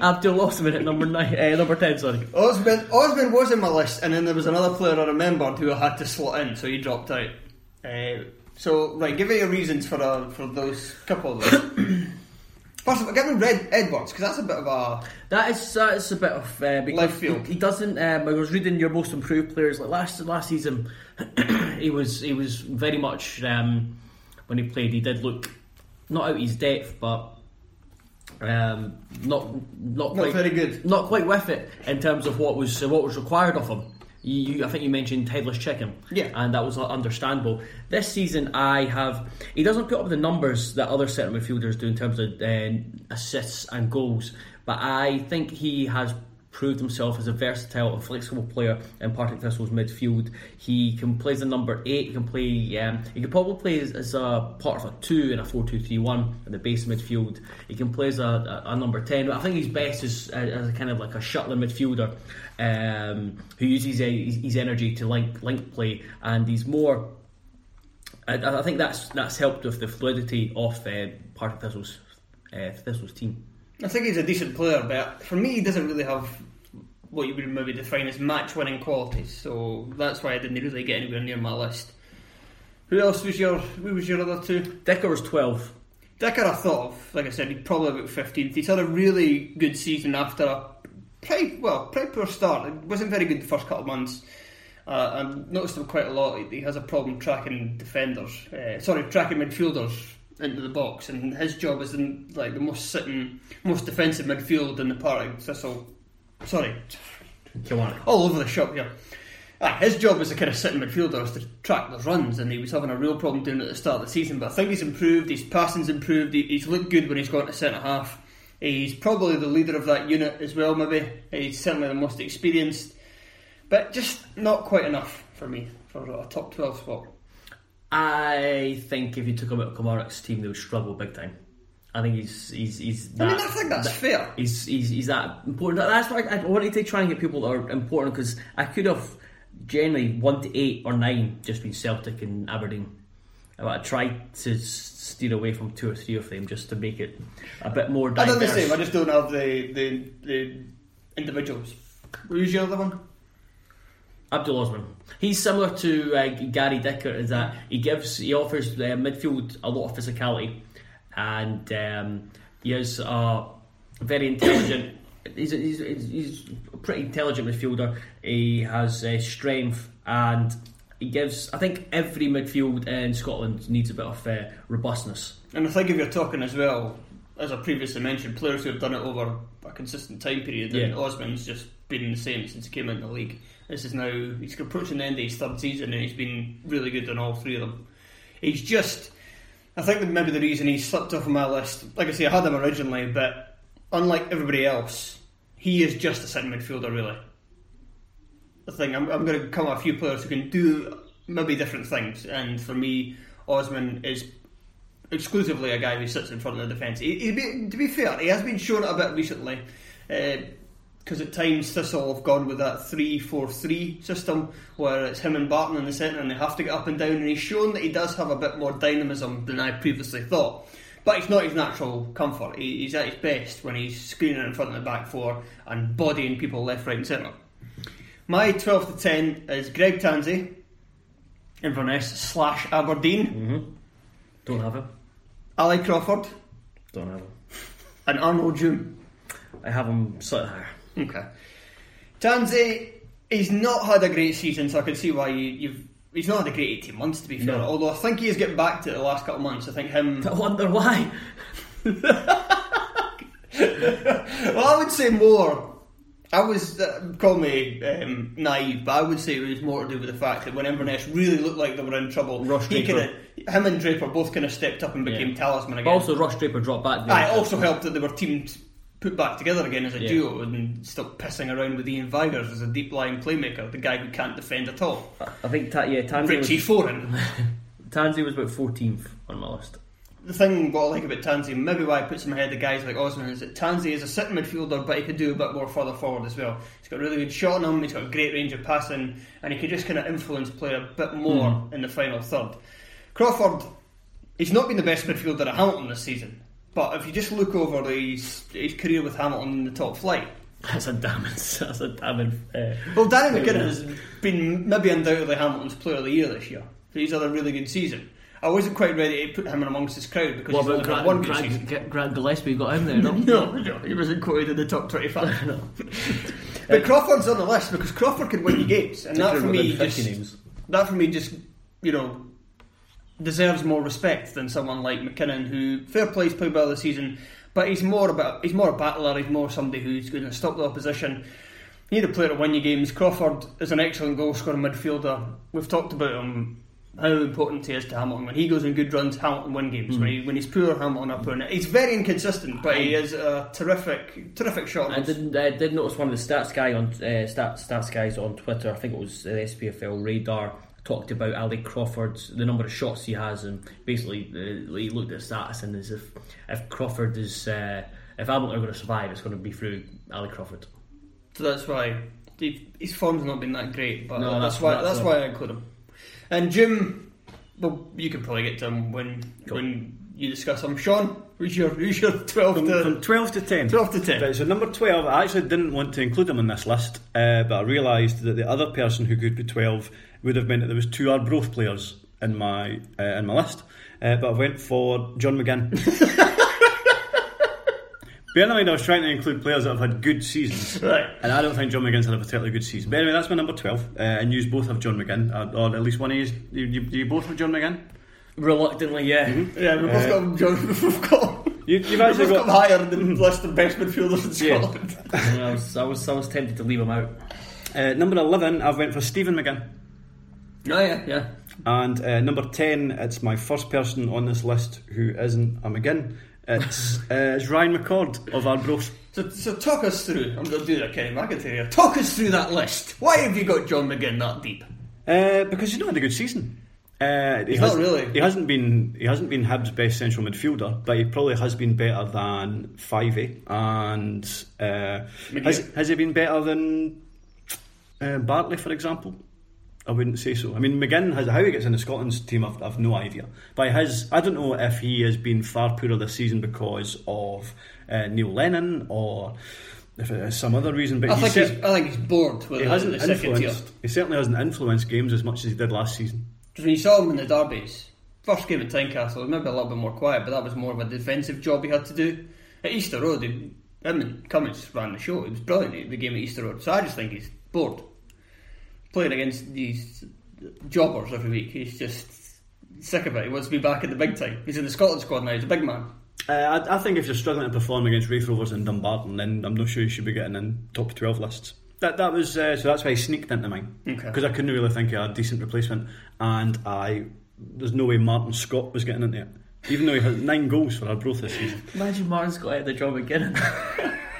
I've still lost him in at number nine, uh, number ten. Sorry. Osborne, Osborne was in my list, and then there was another player I remembered who I had to slot in, so he dropped out. Uh, so, right, give me your reasons for uh, for those couple of those. First of all, give me Red Edwards, because that's a bit of a. That is that is a bit of uh, because Left field. He, he doesn't. Um, I was reading your most improved players like last last season. he was he was very much um, when he played. He did look not out his depth, but um, not not Not quite very good. Not quite with it in terms of what was uh, what was required of him. You, you, I think you mentioned headless chicken, Yeah. and that was understandable. This season, I have he doesn't put up the numbers that other centre midfielders do in terms of uh, assists and goals, but I think he has proved himself as a versatile and flexible player in Partick Thistle's midfield. He can play as a number eight. He can play. Um, he can probably play as, as a part of a two in a four-two-three-one in the base midfield. He can play as a, a, a number ten. But I think he's best as, as a kind of like a shuttling midfielder um, who uses his, his energy to link link play, and he's more. I, I think that's that's helped with the fluidity of uh, Partick Thistle's uh, Thistle's team. I think he's a decent player, but for me, he doesn't really have what you would maybe define as match winning qualities, so that's why I didn't really get anywhere near my list. Who else was your who was your other two? Dicker was twelve. Dicker I thought of, like I said, he'd probably about fifteenth. He's had a really good season after a pretty well, pretty poor start. It wasn't very good the first couple of months. Uh, I've noticed him quite a lot. He- has a problem tracking defenders, uh, sorry, tracking midfielders into the box, and his job is in like the most sitting, most defensive midfield in the Partick Thistle. Sorry, on. all over the shop here. Ah, his job as a kind of sitting midfielder is to track those runs, and he was having a real problem doing it at the start of the season. But I think he's improved. His passing's improved. He, he's looked good when he's gone to centre half. He's probably the leader of that unit as well. Maybe he's certainly the most experienced, but just not quite enough for me for a top twelve spot. I think if you took him out of team, they would struggle big time. I think he's he's he's. I mean, that- I think that's that- fair. He's, he's, he's that important. That's why I wanted to try and get people that are important because I could have generally one to eight or nine just been Celtic and Aberdeen. I tried to steer away from two or three of them just to make it a bit more I diverse. done the same. I just don't have the the, the individuals. Who's your other one? Abdul Osman. He's similar to uh, Gary Dicker in that he gives, he offers uh, midfield a lot of physicality, and um, he is a very intelligent. He's a, he's, he's, he's a pretty intelligent midfielder. He has uh, strength, and he gives. I think every midfield in Scotland needs a bit of uh, robustness. And I think if you're talking as well, as I previously mentioned, players who have done it over a consistent time period, and Yeah. Osman's just been the same since he came in the league. This is now he's approaching the end of his third season, and he's been really good on all three of them. He's just, I think that maybe the reason he slipped off my list, like I say, I had him originally, but unlike everybody else, he is just a centre midfielder, really. Thing I'm, I'm going to come at a few players who can do maybe different things, and for me, Osman is exclusively a guy who sits in front of the defence. He, he to be fair, he has been shown a bit recently eh, because at times Thistle have gone with that 3 4 3 system where it's him and Barton in the centre and they have to get up and down. And he's shown that he does have a bit more dynamism than I previously thought. But it's not his natural comfort. He, he's at his best when he's screening in front of the back four and bodying people left, right, and centre. My 12 to 10 is Greg Tansey, Inverness slash Aberdeen, mm-hmm. Don't have him. Ali Crawford, Don't have him. and Arnaud Djoum. I have him slightly higher. Okay. Tansey, he's not had a great season, so I can see why you, you've. He's not had a great 18 months, to be fair. No. Although I think he is getting back to the last couple of months. I think him. I wonder why. Well, I would say more. I was uh, call me um, naive, but I would say it was more to do with the fact that when Inverness really looked like they were in trouble, Ross he Draper. kinda, him and Draper both kind of stepped up and became Yeah. talisman But again. also, Ross Draper dropped back. I also helped that they were teamed put back together again as a Yeah. duo and stopped pissing around with Iain Vigurs as a deep lying playmaker, the guy who can't defend at all. I think ta- yeah, Tansey was, Foran. Tansey was about 14th on my list. The thing what I like about Tansey, maybe why it puts him ahead of guys like Osman, is that Tansey is a sitting midfielder, but he could do a bit more further forward as well. He's got a really good shot on him, he's got a great range of passing, and he could just kind of influence play a bit more in the final third. Crawford, he's not been the best midfielder at Hamilton this season, but if you just look over his, his career with Hamilton in the top flight, That's a damning. That's a damning. Uh, Well, Darian MacKinnon has been maybe undoubtedly Hamilton's Player of the Year this year. He's had a really good season. I wasn't quite ready to put him in amongst his crowd because what he's only Grant, got one good Grant, season. Grant, Grant Gillespie got him there? No. No, no, he wasn't quoted in the top 25. but Crawford's on the list because Crawford can win you games, and that for me just names. that for me just you know deserves more respect than someone like MacKinnon, who fair play's played well this season, but he's more about he's more a battler. He's more somebody who's going to stop the opposition. You need a player to win you games. Crawford is an excellent goal scoring midfielder. We've talked about him. How important he is to Hamilton when he goes on good runs, Hamilton win games. When he when he's poor, Hamilton are poor. He's very inconsistent, but he is a terrific, terrific shot. I did, I did notice one of the stats guy on uh, stats stats guys on Twitter. I think it was the SPFL Radar talked about Ali Crawford's the number of shots he has, and basically uh, he looked at stats and as if if Crawford is uh, if Hamilton are going to survive, it's going to be through Ali Crawford. So that's why his form's not been that great, but No, that's, that's- why that's that's why I include him. And Jim, well, you can probably get to him when when you discuss him. Sean, who's your who's your twelve From, to from 12 to 10. 12 to 10. Right, so number 12, I actually didn't want to include him in this list, uh, but I realised that the other person who could be 12 would have meant that there was two Arbroath players in my uh, in my list. Uh, but I went for John McGinn. Bear in mind, I was trying to include players that have had good seasons. Right. And I don't think John McGinn's had a particularly good season. But anyway, that's my number 12. Uh, and you both have John McGinn, uh, or at least one of you. You, you, you both have John McGinn? Reluctantly, yeah. Yeah, we've both got. John, we've got. You, you've We've actually both got got. higher than the list of best midfielders in Yeah. Scotland. I was I was I was tempted to leave him out. Uh, number 11, I've went for Stephen McGinn. Oh yeah, yeah. And uh, number 10, it's my first person on this list who isn't a McGinn. It's, uh, it's Ryan McCord of Arbroath. So, so talk us through. I'm going to do that, Kenny McIntyre. here. Talk us through that list. Why have you got John McGinn that deep? Uh, because he's not had a good season. Uh, he not really. He hasn't been. He hasn't been Hibs' best central midfielder, but he probably has been better than Fyvie. And uh, has, has he been better than uh, Bartley, for example? I wouldn't say so. I mean, McGinn has how he gets in the Scotland's team. I've, I've no idea. But has. I don't know if he has been far poorer this season because of uh, Neil Lennon or if it is some other reason. But I he think he's, I think he's bored with he hasn't the second tier. influenced. He certainly hasn't influenced games as much as he did last season. Because when you saw him in the derbies, first game at Tynecastle, maybe a little bit more quiet, but that was more of a defensive job he had to do. At Easter Road, he, him and Cummings ran the show. It was brilliant, the game at Easter Road. So I just think he's bored. Playing against these jobbers every week, he's just sick of it. He wants to be back in the big time. He's in the Scotland squad now, he's a big man. Uh, I, I think if you're struggling to perform against Raith Rovers and Dumbarton, then I'm not sure you should be getting in top 12 lists. That that was uh, so that's why he sneaked into mine Okay. because I couldn't really think of a decent replacement, and I there's no way Martin Scott was getting into it, even though he had nine goals for Arbroath this season. Imagine Martin's got out of the job again.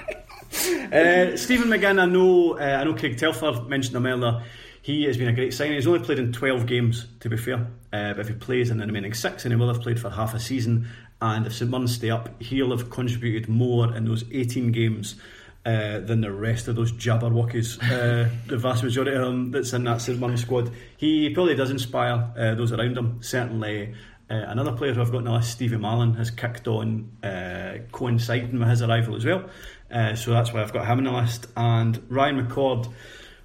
Uh, Stephen McGinn, I know, uh, I know Craig Telford mentioned him earlier. He has been a great signing. He's only played in 12 games, to be fair. Uh, but if he plays in the remaining six, then he will have played for half a season. And if St Mirren stay up, he'll have contributed more in those 18 games uh, than the rest of those Jabberwockies. Uh, the vast majority of them that's in that St Mirren squad. He probably does inspire those around him. Certainly. Another player who I've got now, Stevie Mallon, has kicked on coinciding with his arrival as well. Uh, so that's why I've got him in the list. And Ryan McCord,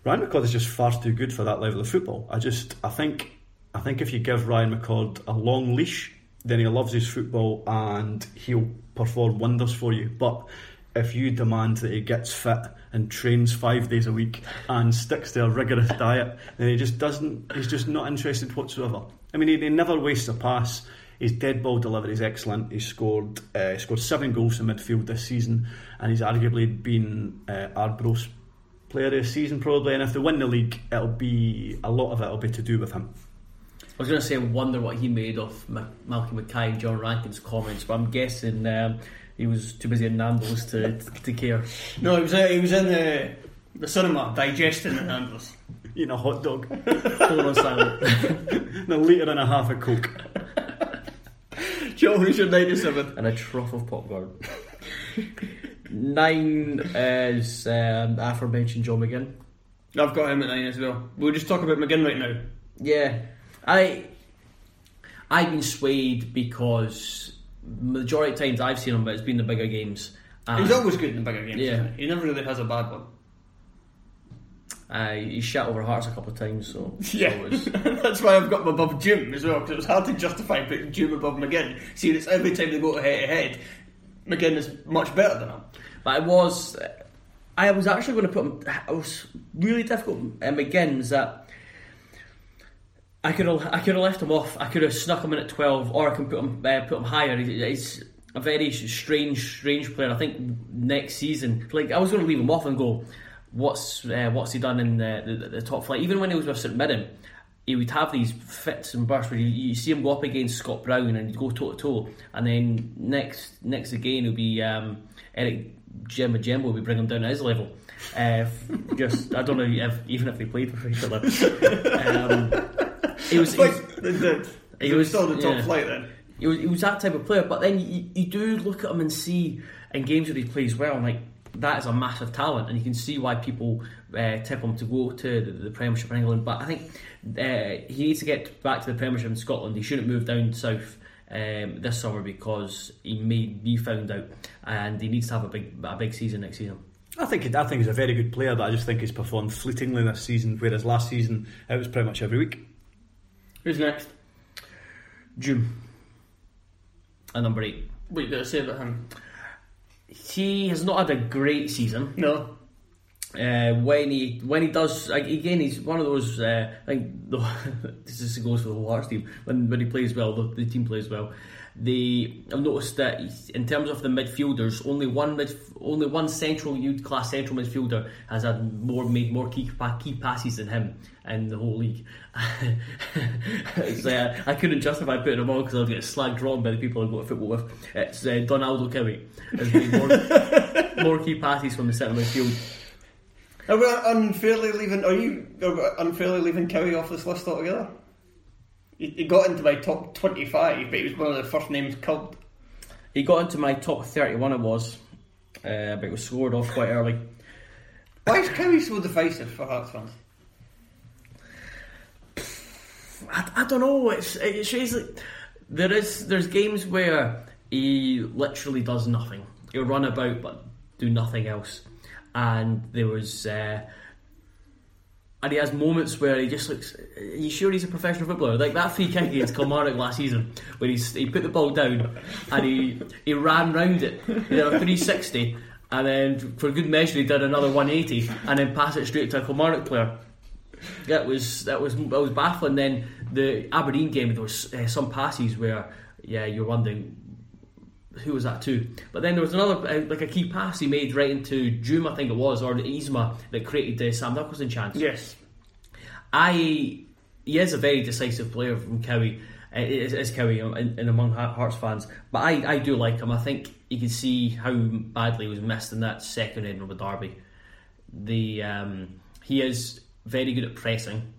Ryan McCord is just far too good for that level of football. I just, I think, I think if you give Ryan McCord a long leash, then he loves his football and he'll perform wonders for you. But if you demand that he gets fit and trains five days a week and sticks to a rigorous diet, then he just doesn't. He's just not interested whatsoever. I mean, he, he never wastes a pass. His dead ball delivery is excellent. He's scored uh, scored seven goals in midfield this season, and he's arguably been uh, Arbroath's player of the season probably. And if they win the league, it'll be a lot of it will be to do with him. I was going to say, I wonder what he made of Ma- Malcolm Mackay and John Rankin's comments, but I'm guessing um, he was too busy in Nando's to, to care. No, he was, uh, he was in the, the cinema digesting the handlers. Eating a hot dog, Hold on silent. and a litre and a half of coke. Joe, who's your 97? and a trough of popcorn. Nine is um, the aforementioned John McGinn. I've got him at 9 as well. We'll just talk about McGinn right now. Yeah, I I've been swayed because majority of times I've seen him, but it's been the bigger games. And, He's always good in the bigger games. Yeah. he never really has a bad one. Uh, he shot over Hearts a couple of times, so Yeah, so it's- that's why I've got him above Jim as well because it was hard to justify putting Jim above McGinn. Seeing it's every time they go to head to head, McGinn is much better than him. But I was, I was actually going to put him. I was really difficult. And McGinn's that I could have, I could have left him off. I could have snuck him in at twelve, or I can put him, uh, put him higher. He's a very strange, strange player. I think next season, like I was going to leave him off and go, what's uh, what's he done in the, the, the top flight? Even when he was with St Mirren. He would have these fits and bursts where you, you see him go up against Scott Brown and he'd go toe to toe, and then next next again it'll be um, Eric Djemba-Djemba we bring him down to his level. Uh, just I don't know if, even if they played with each other. Um, he was, he was Like they. He He was was- still the top yeah. flight then. he was, he was that type of player. But then you, you do look at him and see in games where he plays well, and like that is a massive talent, and you can see why people uh, tip him to go to the, the Premiership in England. But I think uh, he needs to get back to the Premiership in Scotland. He shouldn't move down south. Um, this summer because he may be found out and he needs to have a big a big season next season. I think I think he's a very good player, but I just think he's performed fleetingly this season. Whereas last season it was pretty much every week. Who's next? Djoum at number eight. What you got to say about him? He has not had a great season. No. Uh, when he when he does like, again, he's one of those. Uh, I think the, this is goes for the whole Hearts team. When when he plays well, the, the team plays well. They I've noticed that in terms of the midfielders, only one mid, only one central youth class central midfielder has had more made more key key passes than him in the whole league. it's, uh, I couldn't justify putting him on because I was getting slagged wrong by the people I go to football with. It's uh, Donaldo Cowie has made more, more key passes from the centre midfield. Are we unfairly leaving? Are you are unfairly leaving Cowie off this list altogether? He, got into my top twenty-five, but he was one of the first names called. He got into my top 31, it was, uh, but it was scored off quite early. Why is Cowie so divisive for Hearts fans? I, I don't know. It's it's just like there is there's games where he literally does nothing. He'll run about but do nothing else. And there was uh, and he has moments where he just looks. Are you sure he's a professional footballer? Like that free kick against Kilmarnock last season, where he's, he put the ball down and he he ran round it. He did a 360, and then for good measure he did another 180, and then pass it straight to a Kilmarnock player. That was that was that was baffling. Then the Aberdeen game, there was uh, some passes where yeah, you're wondering who was that to. But then there was another uh, like a key pass he made right into Djoum, I think it was, or the Isma that created the Sam Nicholson chance. Yes. I he is a very decisive player from Cowie. Uh, is, is Cowie and, and among Hearts fans, but I, I do like him. I think you can see how badly he was missed in that second end of a derby. The um, he is very good at pressing,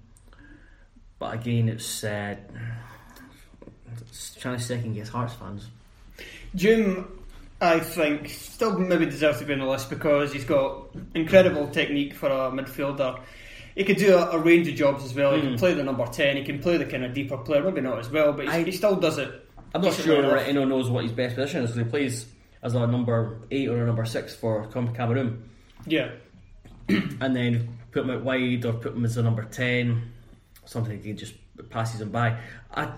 but again, it's, uh, it's trying to second guess Hearts fans. Jim, I think, still maybe deserves to be on the list because he's got incredible technique for a midfielder. He can do a, a range of jobs as well. He can hmm. play the number 10, he can play the kind of deeper player, maybe not as well, but I- he still does it. I'm not sure enough. Retino knows what his best position is. He plays as a number eight or a number six for Cam- Cameroon. Yeah. and then put him out wide or put him as a number 10 something he just passes him by I,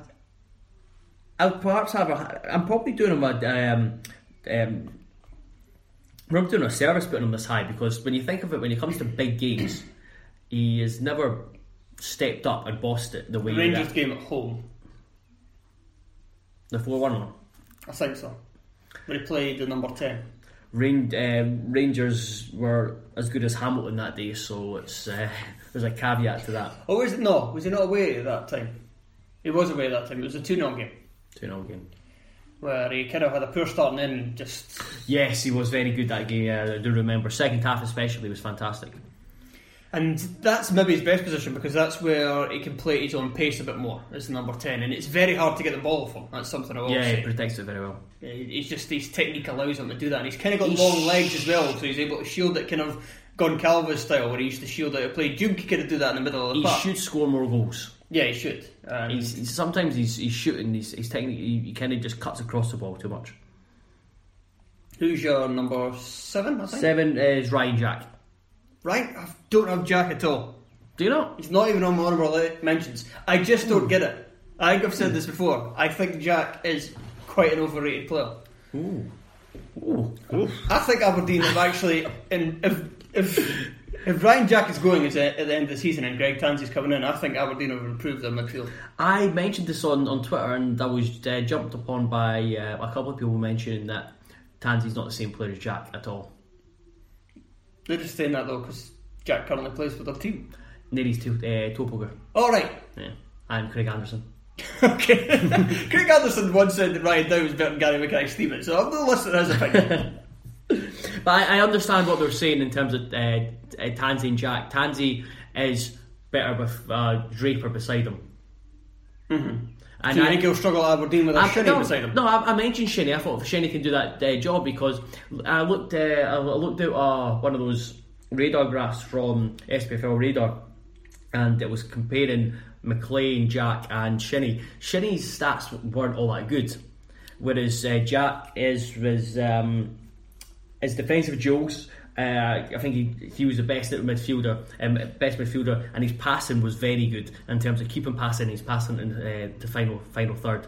I'll perhaps have a I'm probably doing him a um, um, I'm doing a service putting him this high because when you think of it when it comes to big games he has never stepped up and bossed it the way Rangers that game at home, the 4-1 I think so. Where he played the number 10. Rain, um, Rangers were as good as Hamilton that day so it's uh, there's a caveat to that Oh, was it? No, was he not away at that time? He was away at that time. It was a 2 0 game 2-0 game where he kind of had a poor start and then just. Yes, he was very good that game. Yeah, I do remember. Second half, especially, was fantastic. And that's maybe his best position because that's where he can play his own pace a bit more as number 10. And it's very hard to get the ball off him. That's something I will yeah, say. he protects it very well. He's just his technique allows him to do that, and he's kind of got He's- long legs as well, so he's able to shield it, kind of Goncalves style, where he used to shield out a play. Duke could kind of do that in the middle of the He park. should score more goals. Yeah, he should. And He's, he's sometimes he's, he's shooting. He's, he's technique. He, he kind of just cuts across the ball too much. who's your number seven? I think. Seven is Ryan Jack. Right, I don't have Jack at all. Do you know? He's not even on my honourable li- mentions. I just don't get it. I think I've said this before. I think Jack is quite an overrated player. Ooh. Ooh. Ooh. I think Aberdeen have actually, and if if if Ryan Jack is going at the, at the end of the season and Greg Tansey's coming in, I think Aberdeen have improved their midfield. I mentioned this on, on Twitter, and I was uh, jumped upon by uh, a couple of people mentioning that Tansey's not the same player as Jack at all. They're just saying that though because Jack currently plays for their team. Nearly's to, uh, Topoger. All right. Yeah. And Craig Anderson. Okay. Craig Anderson once said that Ryan Dow was better than Gary McKay-Steven, so I'm going to listen to his opinion. But I, I understand what they're saying in terms of uh, uh, Tansey and Jack. Tansey is better with uh, Draper beside him. Mm-hmm. And Do you I, think he'll struggle at Aberdeen with a I- Shinnie no, beside him? No, I, I mentioned Shinnie. I thought Shinnie can do that uh, job because I looked. Uh, I looked at uh, one of those radar graphs from SPFL Radar, and it was comparing McLean, Jack, and Shinnie. Shinnie's stats weren't all that good, whereas uh, Jack is was um, his defensive duels. Uh, I think he, he was the best at midfielder, um, best midfielder, and his passing was very good in terms of keeping passing. His passing in uh, the final final third.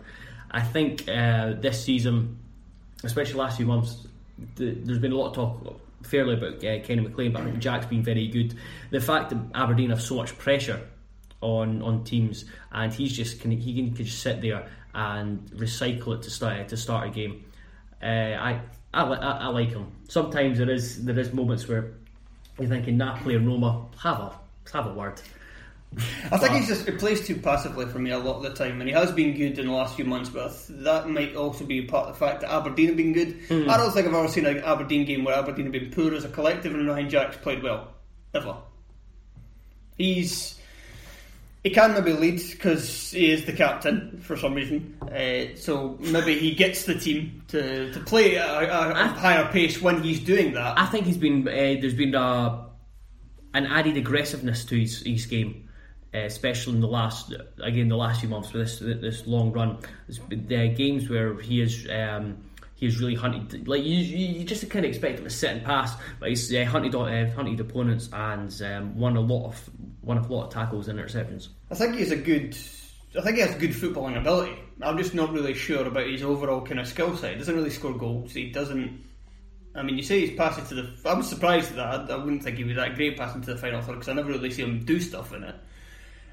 I think uh, this season, especially last few months, the, there's been a lot of talk fairly about uh, Kenny McLean, but I think Jack's been very good. The fact that Aberdeen have so much pressure on on teams, and he's just can he can just sit there and recycle it to start to start a game. Uh, I, I I I like him. Sometimes there is there is moments where you're thinking Napoli and Roma have a have a word. I think he's just he plays too passively for me a lot of the time, and he has been good in the last few months. But that might also be part of the fact that Aberdeen have been good. Hmm. I don't think I've ever seen an Aberdeen game where Aberdeen have been poor as a collective, and Ryan Jack's played well ever. He's He can maybe lead because he is the captain for some reason. Uh, so maybe he gets the team to, to play at a, a, higher pace when he's doing that. I think he's been uh, there's been a, an added aggressiveness to his, his game, uh, especially in the last again the last few months with this this long run. Uh, games where he is. Um, he's really hunted like you, you just kind of expect him to sit and pass, but he's uh, hunted uh, hunted opponents and um, won a lot of won a lot of tackles and interceptions. I think he's a good. I think he has good footballing ability. I'm just not really sure about his overall kind of skill set. He doesn't really score goals. He doesn't. I mean, you say he's passing to the. I was surprised at that. I, I wouldn't think he'd be that great passing to the final third because I never really see him do stuff in it.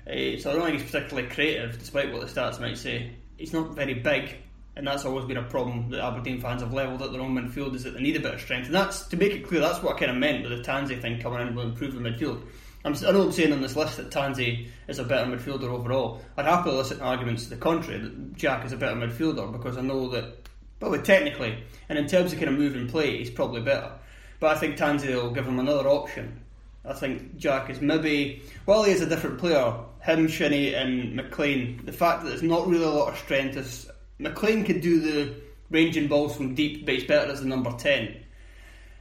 Uh, so I don't think he's particularly creative, despite what the stats might say. He's not very big, and that's always been a problem that Aberdeen fans have levelled at their own midfield is that they need a bit of strength. And that's to make it clear. That's what I kind of meant with the Tansey thing coming in will improve the midfield. I'm, I know I'm saying on this list that Tansey is a better midfielder overall. I'd happily listen to arguments to the contrary that Jack is a better midfielder because I know that, well, technically, and in terms of kind of move and play, he's probably better. But I think Tansey will give him another option. I think Jack is maybe, while he is a different player, him, Shinnie, and McLean, the fact that there's not really a lot of strength is McLean could do the ranging balls from deep, but he's better as the number 10.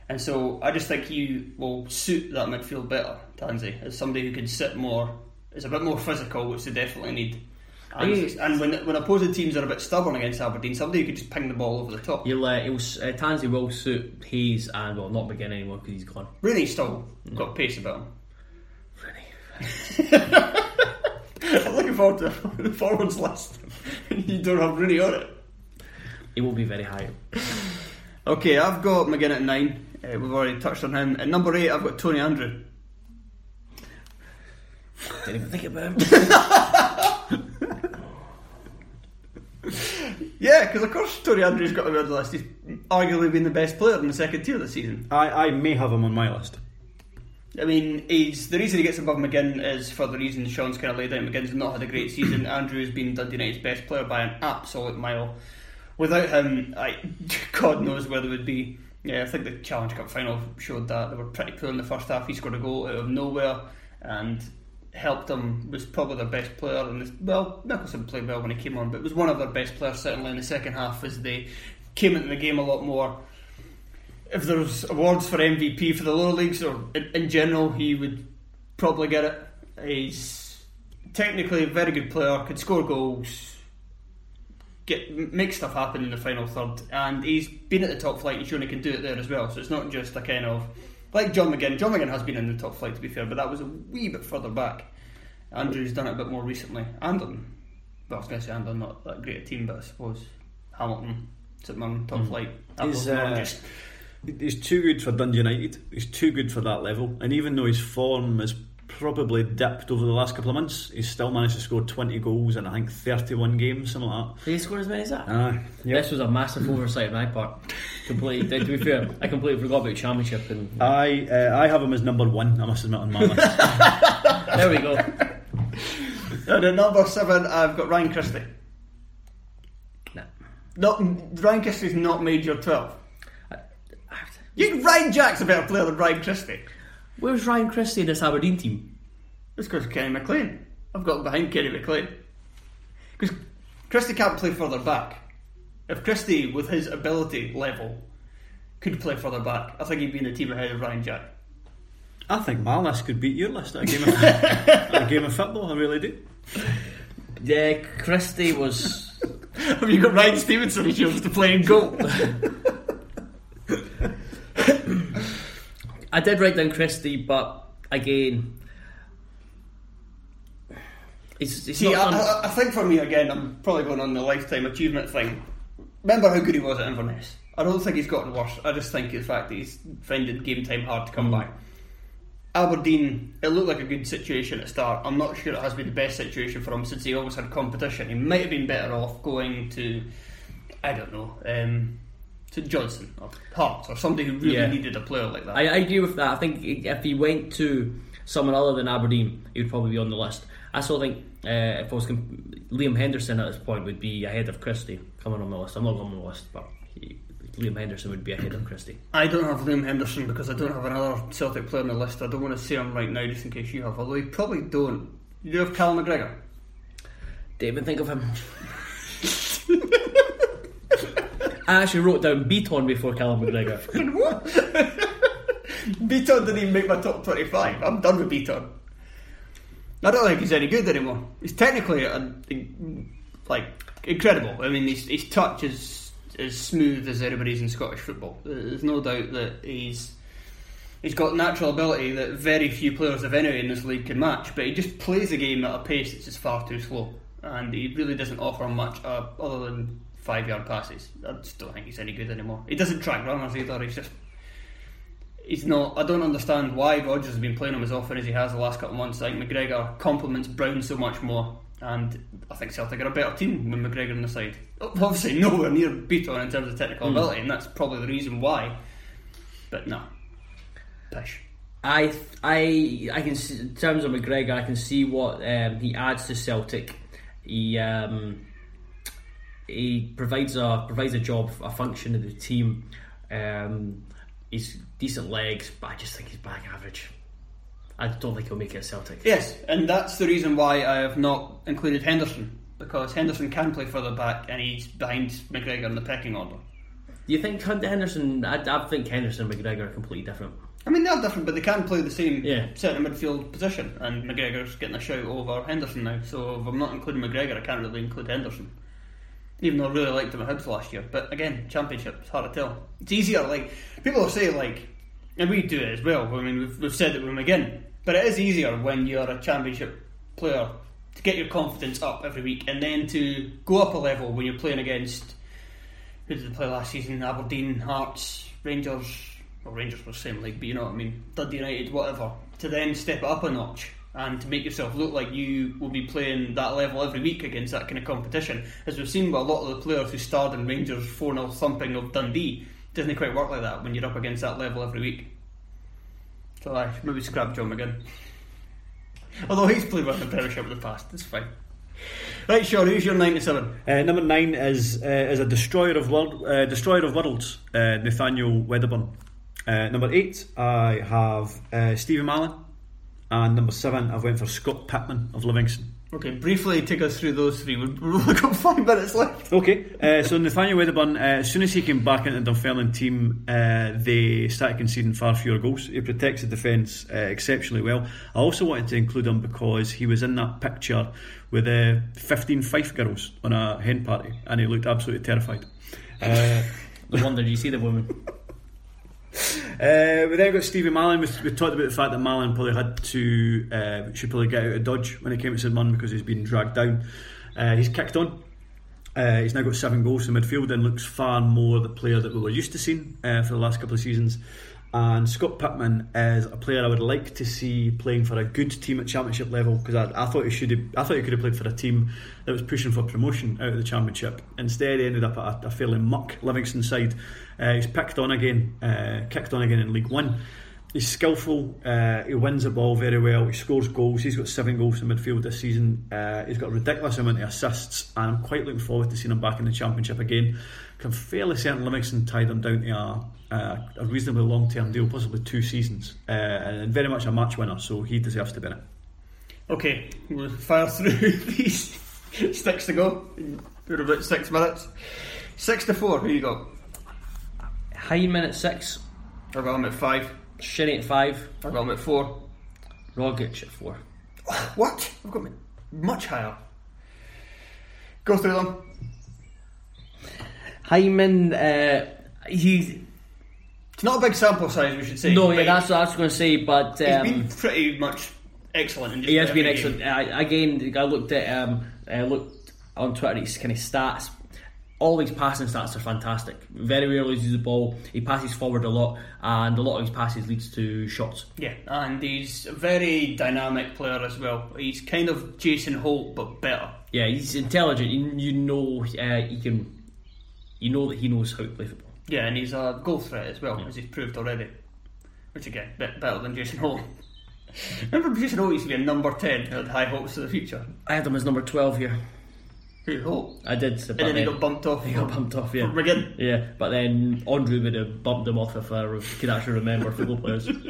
And so I just think he will suit that midfield better, Tansey, as somebody who can sit more, is a bit more physical, which they definitely need. And, and when when opposing teams are a bit stubborn against Aberdeen, somebody who could just ping the ball over the top. You'll, uh, it'll, uh, Tansey will suit Hayes and, well, not McGinn anymore because he's gone. Rooney's still got pace about him. Rooney. I'm looking forward to the forwards list. you don't have Rooney on it. He will be very high. Okay, I've got McGinn at nine. Uh, we've already touched on him. At number eight, I've got Tony Andreu. Didn't even think about him. Yeah, because of course Tony Andreu's got to be on the list. He's arguably been the best player in the second tier this season. I, I may have him on my list. I mean, he's the reason he gets above McGinn is for the reason Sean's kind of laid out. McGinn's not had a great season. Andreu's been Dundee United's best player by an absolute mile. Without him, I, God knows where they would be. Yeah, I think the Challenge Cup final showed that they were pretty poor in the first half. He scored a goal out of nowhere and helped them. Was probably their best player. And well, Nicholson played well when he came on, but was one of their best players certainly in the second half as they came into the game a lot more. If there was awards for MVP for the lower leagues or in, in general, he would probably get it. He's technically a very good player, could score goals, get make stuff happen in the final third, and he's been at the top flight and shown he can do it there as well. So it's not just a kind of like John McGinn. John McGinn has been in the top flight to be fair, but that was a wee bit further back. Andreu's done it a bit more recently, and on well, I was going to say and on not that great a team, but I suppose Hamilton, St Mirren, top flight. He's, Appleton, uh, just He's too good for Dundee United. He's too good for that level. And even though his form has probably dipped over the last couple of months, he's still managed to score 20 goals in I think 31 games, something like that. Did he score as many as that? that. Aye. This was a massive oversight on my part. Completely. to be fair, I completely forgot about championship, and I uh, I have him as number one. I must admit on my list. there we go. And at number seven, I've got Ryan Christie. Nah. Not Ryan Christie's not made your twelve. You, Ryan Jack's a better player than Ryan Christie. Where's Ryan Christie in this Aberdeen team? It's because Kenny McLean. I've got him behind Kenny McLean. Because Christie can't play further back. If Christie, with his ability level, could play further back, I think he'd be in the team ahead of Ryan Jack. I think my list could beat your list at a game of, a game of football. I really do. Yeah, Christie was. Have you got Ryan Stevenson who chose to play in goal? I did write down Christie, but again, it's, it's See, not I, I, I think for me, again, I'm probably going on the lifetime achievement thing. Remember how good he was at Inverness? I don't think he's gotten worse. I just think the fact that he's finding game time hard to come back. Aberdeen, it looked like a good situation at start. I'm not sure it has been the best situation for him since he always had competition. He might have been better off going to, I don't know, um, to Johnstone or Hearts or somebody who really Yeah. needed a player like that. I, I agree with that. I think if he went to someone other than Aberdeen, he would probably be on the list. I still think uh, if I was comp- Liam Henderson at this point would be ahead of Christie coming on the list. I'm not on the list, but he, Liam Henderson would be ahead of Christie. I don't have Liam Henderson because I don't have another Celtic player on the list. I don't want to say him right now just in case you have, although you probably don't. You have Callum McGregor. Didn't think of him. I actually wrote down Bitton before Callum McGregor. what? Bitton didn't even make my top 25. I'm done with Bitton. I don't think he's any good anymore. He's technically uh, like incredible. I mean, his, his touch is as smooth as anybody's in Scottish football. There's no doubt that he's he's got natural ability that very few players of any in this league can match. But he just plays the game at a pace that's just far too slow, and he really doesn't offer much uh, other than five yard passes. I just don't think he's any good anymore. He doesn't track runners either. He's just he's not. I don't understand why Rodgers has been playing him as often as he has the last couple of months. I think McGregor complements Brown so much more, and I think Celtic are a better team with McGregor on the side. Obviously, nowhere near Bitton in terms of technical Mm. ability, and that's probably the reason why. But no, pish. I I I can see, in terms of McGregor, I can see what um, he adds to Celtic. He um, he provides a provides a job, a function of the team. Um, he's decent legs, but I just think he's back average. I don't think he'll make it at Celtic. Yes, and that's the reason why I have not included Henderson because Henderson can play further back, and he's behind McGregor in the pecking order. Do you think Henderson? I, I think Henderson and McGregor are completely different. I mean, they're different, but they can play the same Yeah. centre midfield position. And McGregor's getting a shout over Henderson now. So if I'm not including McGregor, I can't really include Henderson. Even though I really liked him at Hibs last year. But again, Championship, it's hard to tell. It's easier, like, people say, like, and we do it as well. I mean, we've, we've said it with McGinn. But it is easier when you're a Championship player to get your confidence up every week and then to go up a level when you're playing against who did they play last season? Aberdeen, Hearts, Rangers. Well, Rangers were the same league, but you know what I mean. Dundee United, whatever. To then step it up a notch and to make yourself look like you will be playing that level every week against that kind of competition. As we've seen with a lot of the players who starred in Rangers 4 0 thumping of Dundee, doesn't quite work like that when you're up against that level every week. So I maybe scrap John McGinn. Although he's played well the Premiership in the past, it's fine. Right, Sean, who's your 97? Uh, number nine is uh, is a destroyer of world, uh, destroyer of worlds, uh, Nathaniel Wedderburn. Uh, number eight, I have uh, Stephen Mallon, and number seven, I've went for Scott Pittman of Livingston. Okay, briefly take us through those three. We've we've only got five minutes left. Okay, uh, so Nathaniel Wedderburn, uh, as soon as he came back into the Dunfermline team, uh, they started conceding far fewer goals. He protects the defence uh, exceptionally well. I also wanted to include him because he was in that picture with uh, 15 Fife girls on a hen party, and he looked absolutely terrified. Uh, No wonder you see the woman. Uh, we then got Stevie Mallon. We, talked about the fact that Mallon probably had to uh, should probably get out of Dodge when he came to St Mirren because he's been dragged down. Uh, he's kicked on. Uh, he's now got seven goals in midfield and looks far more the player that we were used to seeing uh, for the last couple of seasons. And Scott Pittman is a player I would like to see playing for a good team at Championship level because I, I thought he should have, I thought he could have played for a team that was pushing for promotion out of the Championship. Instead, he ended up at a, a fairly muck Livingston side. Uh, he's picked on again, uh, kicked on again in League One. He's skillful. Uh, he wins the ball very well. He scores goals. He's got seven goals in midfield this season. Uh, he's got a ridiculous amount of assists, and I'm quite looking forward to seeing him back in the Championship again. I'm fairly certain Livingston tied him down to a, a, a reasonably long-term deal, possibly two seasons, uh, and very much a match winner. So he deserves to be in it. Okay, we'll fire through these sticks to go. We're about six minutes. Six to four. Who you got? Hyman at six, I've got him at five. Shinnie at five, I've got him at four. Rogic at four. What? I've got much higher. Go through them. Hyman, uh, he It's not a big sample size, we should say. no, yeah, that's what I was going to say, but he's um, been pretty much excellent. In he has been excellent. I, again, I looked at um, I looked on Twitter his kind of stats. All his passing stats are fantastic. Very rarely loses the ball. He passes forward a lot, and a lot of his passes leads to shots. Yeah, and he's a very dynamic player as well. He's kind of Jason Holt, but better. Yeah, he's intelligent. You, you know uh, he can. You know that he knows how to play football. Yeah, and he's a goal threat as well, as he's proved already. Which again, bit better than Jason Holt. Remember Jason Holt used to be a number 10 who had high hopes for the future? I had him as number twelve here. Who, Holt? I did, And then he got bumped off. He got bumped off, yeah. From McGinn. Yeah, but then Andreu would have bumped him off if I could actually remember football players.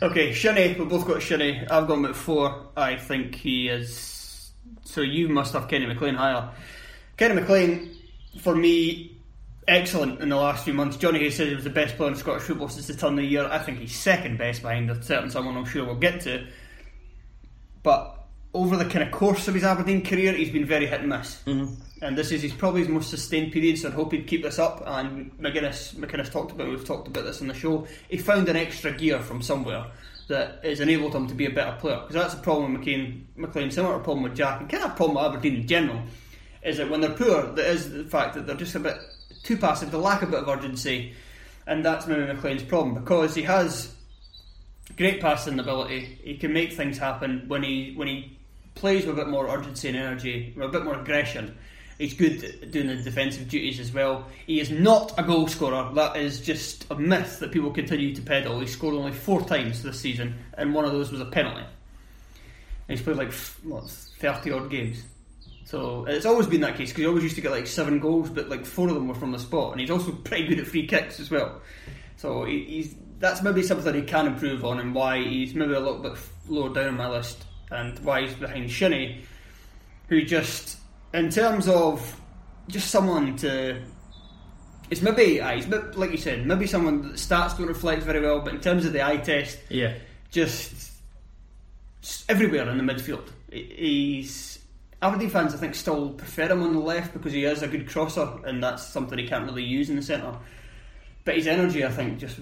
Okay, Shinnie, we both got Shinnie. I've got him at four. I think he is. So you must have Kenny McLean higher. Kenny McLean, for me, excellent in the last few months. Johnny Hayes said he was the best player in Scottish football since the turn of the year. I think he's second best behind a certain someone I'm sure we'll get to. But over the kind of course of his Aberdeen career, he's been very hit and miss. Mm-hmm. And this is his probably his most sustained period, so I hope he'd keep this up. And McGuinness, McInnes talked about, we've talked about this on the show. He found an extra gear from somewhere that has enabled him to be a better player. Because that's a problem with McCain, McLean, similar to a problem with Jack, and kind of a problem with Aberdeen in general, is that when they're poor, there is the fact that they're just a bit too passive, they lack a bit of urgency, and that's maybe McLean's problem because he has great passing ability. He can make things happen when he when he plays with a bit more urgency and energy, with a bit more aggression. He's good at doing the defensive duties as well. He is not a goal scorer. That is just a myth that people continue to peddle. He scored only four times this season, and one of those was a penalty. And he's played like what, thirty odd games. So it's always been that case because he always used to get like seven goals, but like four of them were from the spot, and he's also pretty good at free kicks as well. So he, he's that's maybe something he can improve on, and why he's maybe a little bit lower down on my list, and why he's behind Shinnie, who just in terms of just someone to. It's maybe, uh, like you said, maybe someone that stats don't reflect very well, but in terms of the eye test, yeah, just, just everywhere in the midfield. He's Aberdeen fans, I think, still prefer him on the left because he is a good crosser, and that's something he can't really use in the centre. But his energy, I think, just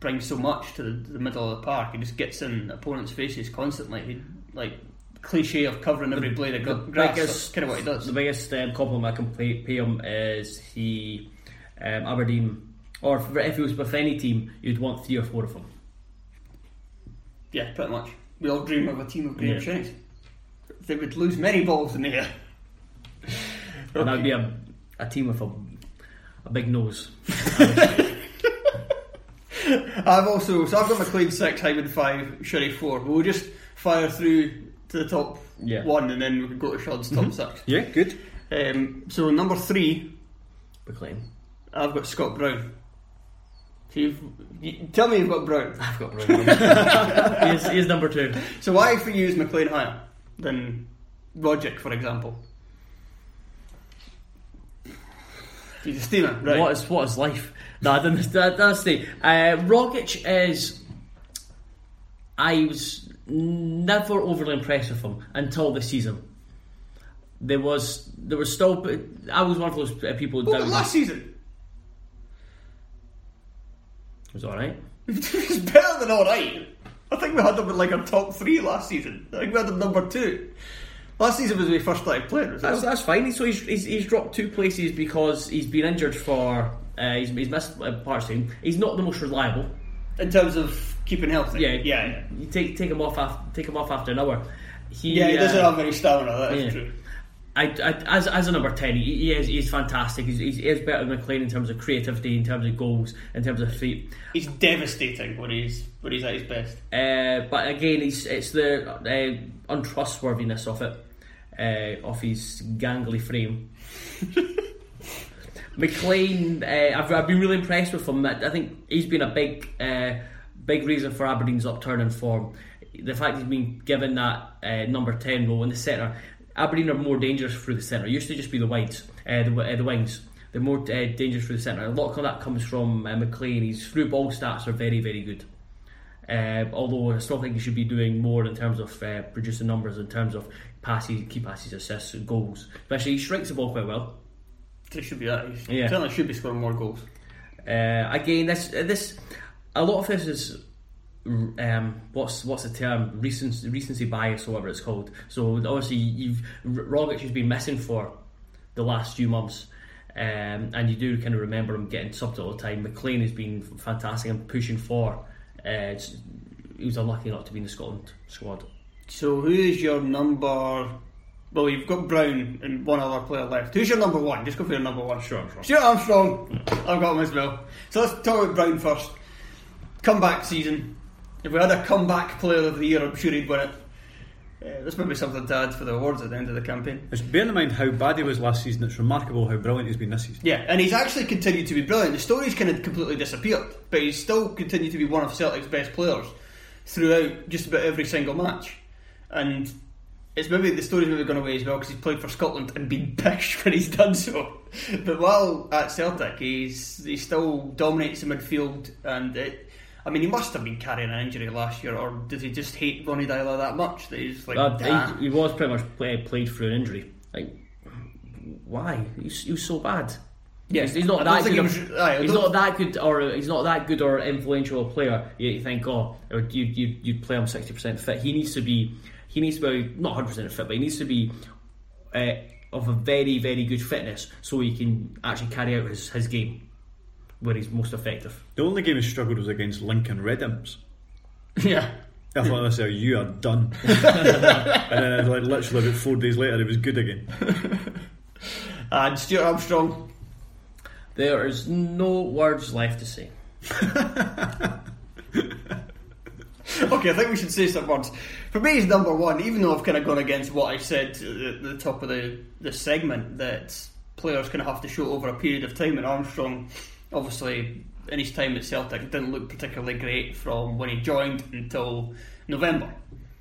brings so much to the, the middle of the park. He just gets in opponents' faces constantly. He, like cliche of covering every blade of the grass. Biggest, kind of what he does. The biggest um, compliment I can pay, pay him is he um, Aberdeen, or if, if he was with any team, you'd want three or four of them. Yeah, pretty much. We all dream of a team of great yeah. They would lose many balls in the air. okay. And that'd be a, a team with a, a big nose. I've also so I've got McLean six, Hyman five, Sherry four. We'll just fire through to the top yeah. one, and then we could go to Sean's top mm-hmm. six. Yeah, good. Um, so number three, McLean. I've got Scott Brown. So you've, you, tell me you've got Brown. I've got Brown. he, is, number two. So why for you is McLean higher than Rogic, for example? He's a steamer, right? What is what is life? No, that, that's the uh, Rogic is. I was never overly impressed with him until this season. There was there was still I was one of those uh, people. What last season? It was all right. it was better than all right. I think we had them in like our top three last season. I think we had them number two. Last season was when we first started playing. That's, that's fine. So he's, he's, he's dropped two places because he's been injured for uh, he's, he's missed uh, parts of him. He's not the most reliable in terms of keeping healthy. Yeah, yeah. You take take him off after take him off after an hour. He, yeah, he doesn't uh, have any stamina. That is yeah. true. I, I, as, as a number 10, he, he is he's fantastic. He's, he's, he is better than McLean in terms of creativity, in terms of goals, in terms of feet. He's devastating when he's when he's at his best. Uh, but again, he's, it's the uh, untrustworthiness of it, uh, of his gangly frame. McLean, uh, I've, I've been really impressed with him. I think he's been a big uh, big reason for Aberdeen's upturn in form. The fact he's been given that uh, number 10 role in the centre. Aberdeen are more dangerous through the centre. It used to just be the wides, uh, the, uh, the wings. They're more uh, dangerous through the centre. A lot of that comes from uh, McLean. His through ball stats are very, very good. Uh, although I still think he should be doing more in terms of uh, producing numbers, in terms of passes, key passes, assists, and goals. Especially he strikes the ball quite well. He should be that. He yeah. certainly should be scoring more goals. Uh, again, this this a lot of this is um, what's what's the term recency, recency bias or whatever it's called. So obviously you've Rogic has been missing for the last few months. Um, and you do kind of remember him getting subbed all the time. McLean has been fantastic and pushing for. Uh, he was unlucky not to be in the Scotland squad. So, who is your number? Well, you've got Brown and one other player left. Who's your number one? Just go for your number one. Sure, Armstrong. Stuart Armstrong. I've got him as well. So let's talk about Brown first. Comeback season. If we had a comeback player of the year, I'm sure he'd win it. Uh, this might be something to add for the awards at the end of the campaign. Just bearing in mind how bad he was last season, it's remarkable how brilliant he's been this season. Yeah, and he's actually continued to be brilliant. The story's kind of completely disappeared, but he's still continued to be one of Celtic's best players throughout just about every single match, and it's maybe the story's maybe gone away as well because he's played for Scotland and been pished when he's done so. But while at Celtic, he's he still dominates the midfield, and it, I mean he must have been carrying an injury last year, or did he just hate Ronny Deila that much that he's like, Uh, he, he was pretty much play, played through an injury. Like, why? He's, he was so bad. Yeah, he's, he's not that good. of- was- aye, he's don't- that good, or he's not that good or influential a player. You, you think, oh, you you you'd play him sixty percent fit. He needs to be. He needs to be not hundred percent fit, but he needs to be uh, of a very very good fitness, so he can actually carry out his, his game where he's most effective. The only game he struggled was against Lincoln Red Imps. yeah. I thought I said, you are done, and then like literally about four days later he was good again. And Stuart Armstrong, There is no words left to say. okay, I think we should say some words. For me, he's number one, even though I've kind of gone against what I said at the top of the, the segment that players kind of have to show over a period of time. And Armstrong, obviously, in his time at Celtic, it didn't look particularly great from when he joined until November.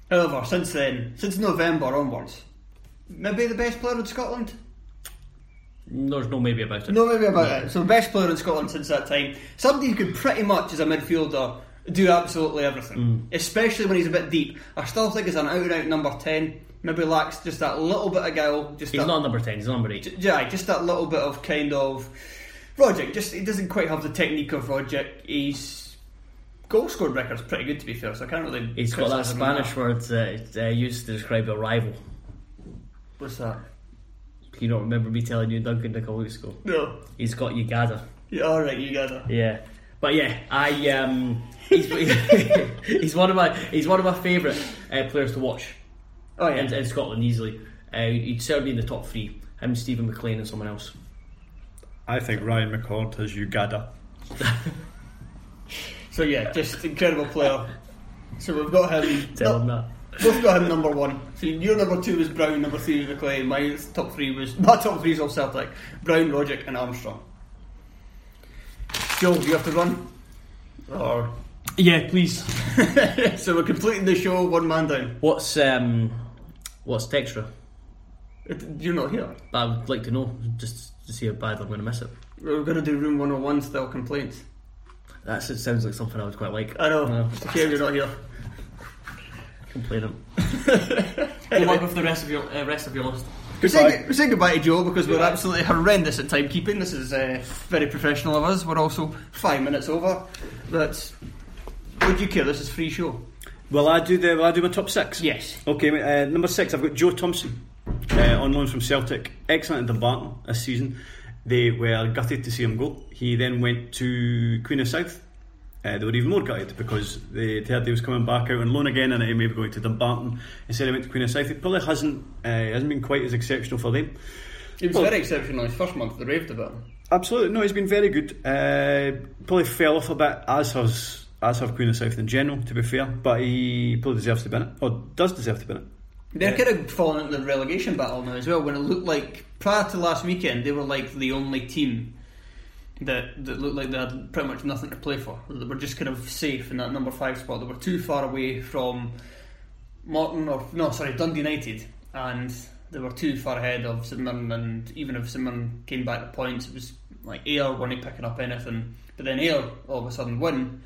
However, since then, since November onwards, maybe the best player in Scotland. There's no maybe about it. No, maybe about it. So, best player in Scotland since that time. Somebody who could pretty much, as a midfielder, do absolutely everything, mm. especially when he's a bit deep. I still think he's an out and out number 10. Maybe lacks just that little bit of guile. Just He's that, not number ten. He's number eight. Yeah, just that little bit of kind of. Rogic, just he doesn't quite have the technique of Rogic. He's goal scored record's pretty good to be fair, so I can't really. He's got that Spanish word that uh, used to describe a rival. What's that? You don't remember me telling you Duncan a couple weeks ago? No. He's got Uganda. Yeah, all right, you got it. Yeah, but yeah, I um, he's, he's one of my he's one of my favourite uh, players to watch Oh yeah. in, in Scotland easily. Uh, he'd certainly be in the top three. Him, Stephen McLean, and someone else. I think Ryan McCord has Uganda. So yeah, just incredible player. So we've got him. Tell him that. Both got him number one. So your number two was Brown, number three was McLean. My top three was my top three is all Celtic: Brown, Rogic, and Armstrong. Joe, do you have to run? Or Yeah, please. so we're completing the show one man down. What's um, what's Textra? You're not here. I would like to know just to see how bad I'm going to miss it. We're going to do room 101 still complaints. That sounds like something I would quite like. I know. No. It's a shame you're not here. Complaining. Good luck with the rest of your uh, rest of your list. We're saying, we're saying goodbye to Joe because we're absolutely horrendous at timekeeping. This is uh, very professional of us. We're also five minutes over. But would you care? This is free show. Will I do the? Will I do my top six? Yes. Okay, uh, number six, I've got Joe Thomson uh, on loan from Celtic. Excellent at Dumbarton this season. They were gutted to see him go. He then went to Queen of South. Uh, they were even more gutted because they heard he was coming back out on loan again and he may be going to Dumbarton. Instead, he went to Queen of South. It probably hasn't uh, hasn't been quite as exceptional for them. It was Well- very exceptional. His first month, they raved about him. Absolutely, no, he's been very good. Uh, probably fell off a bit, as has as have Queen of South in general. To be fair, but he probably deserves to be in it, or does deserve to be in it. They're kind of falling into the relegation battle now as well. When it looked like prior to last weekend, they were like the only team that that looked like they had pretty much nothing to play for. They were just kind of safe in that number five spot. They were too far away from Morton or no, sorry, Dundee United, and they were too far ahead of St Mirren. And even if St Mirren came back to points, it was like Ayr weren't picking up anything. But then Ayr all of a sudden win,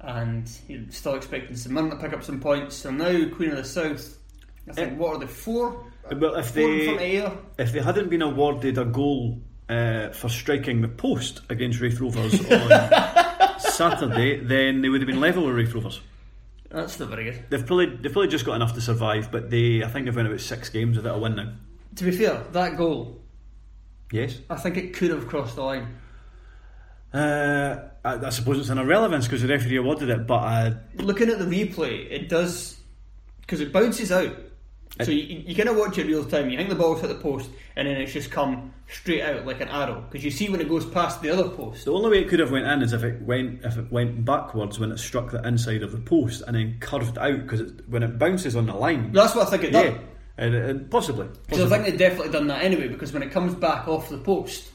and you're still expecting St Mirren to pick up some points. So now Queen of the South. I think what are they four? Well, if four they- front of If they hadn't been awarded a goal uh, for striking the post against Raith Rovers on Saturday, then they would have been level with Raith Rovers. That's not very good. They've probably they've probably just got enough to survive, but they I think they've won about six games without a win now. To be fair, that goal, Yes. I think it could have crossed the line. Uh, I, I suppose it's an irrelevance because the referee awarded it, but uh, Looking at the replay, it does because it bounces out. So you, you kind of watch it real time. You think the ball's hit the post, and then it's just come straight out like an arrow. Because you see when it goes past the other post. the only way it could have went in is if it went if it went backwards when it struck the inside of the post and then curved out because when it bounces on the line. That's what I think it yeah, done. and, and possibly. So I think they've definitely done that anyway. Because when it comes back off the post,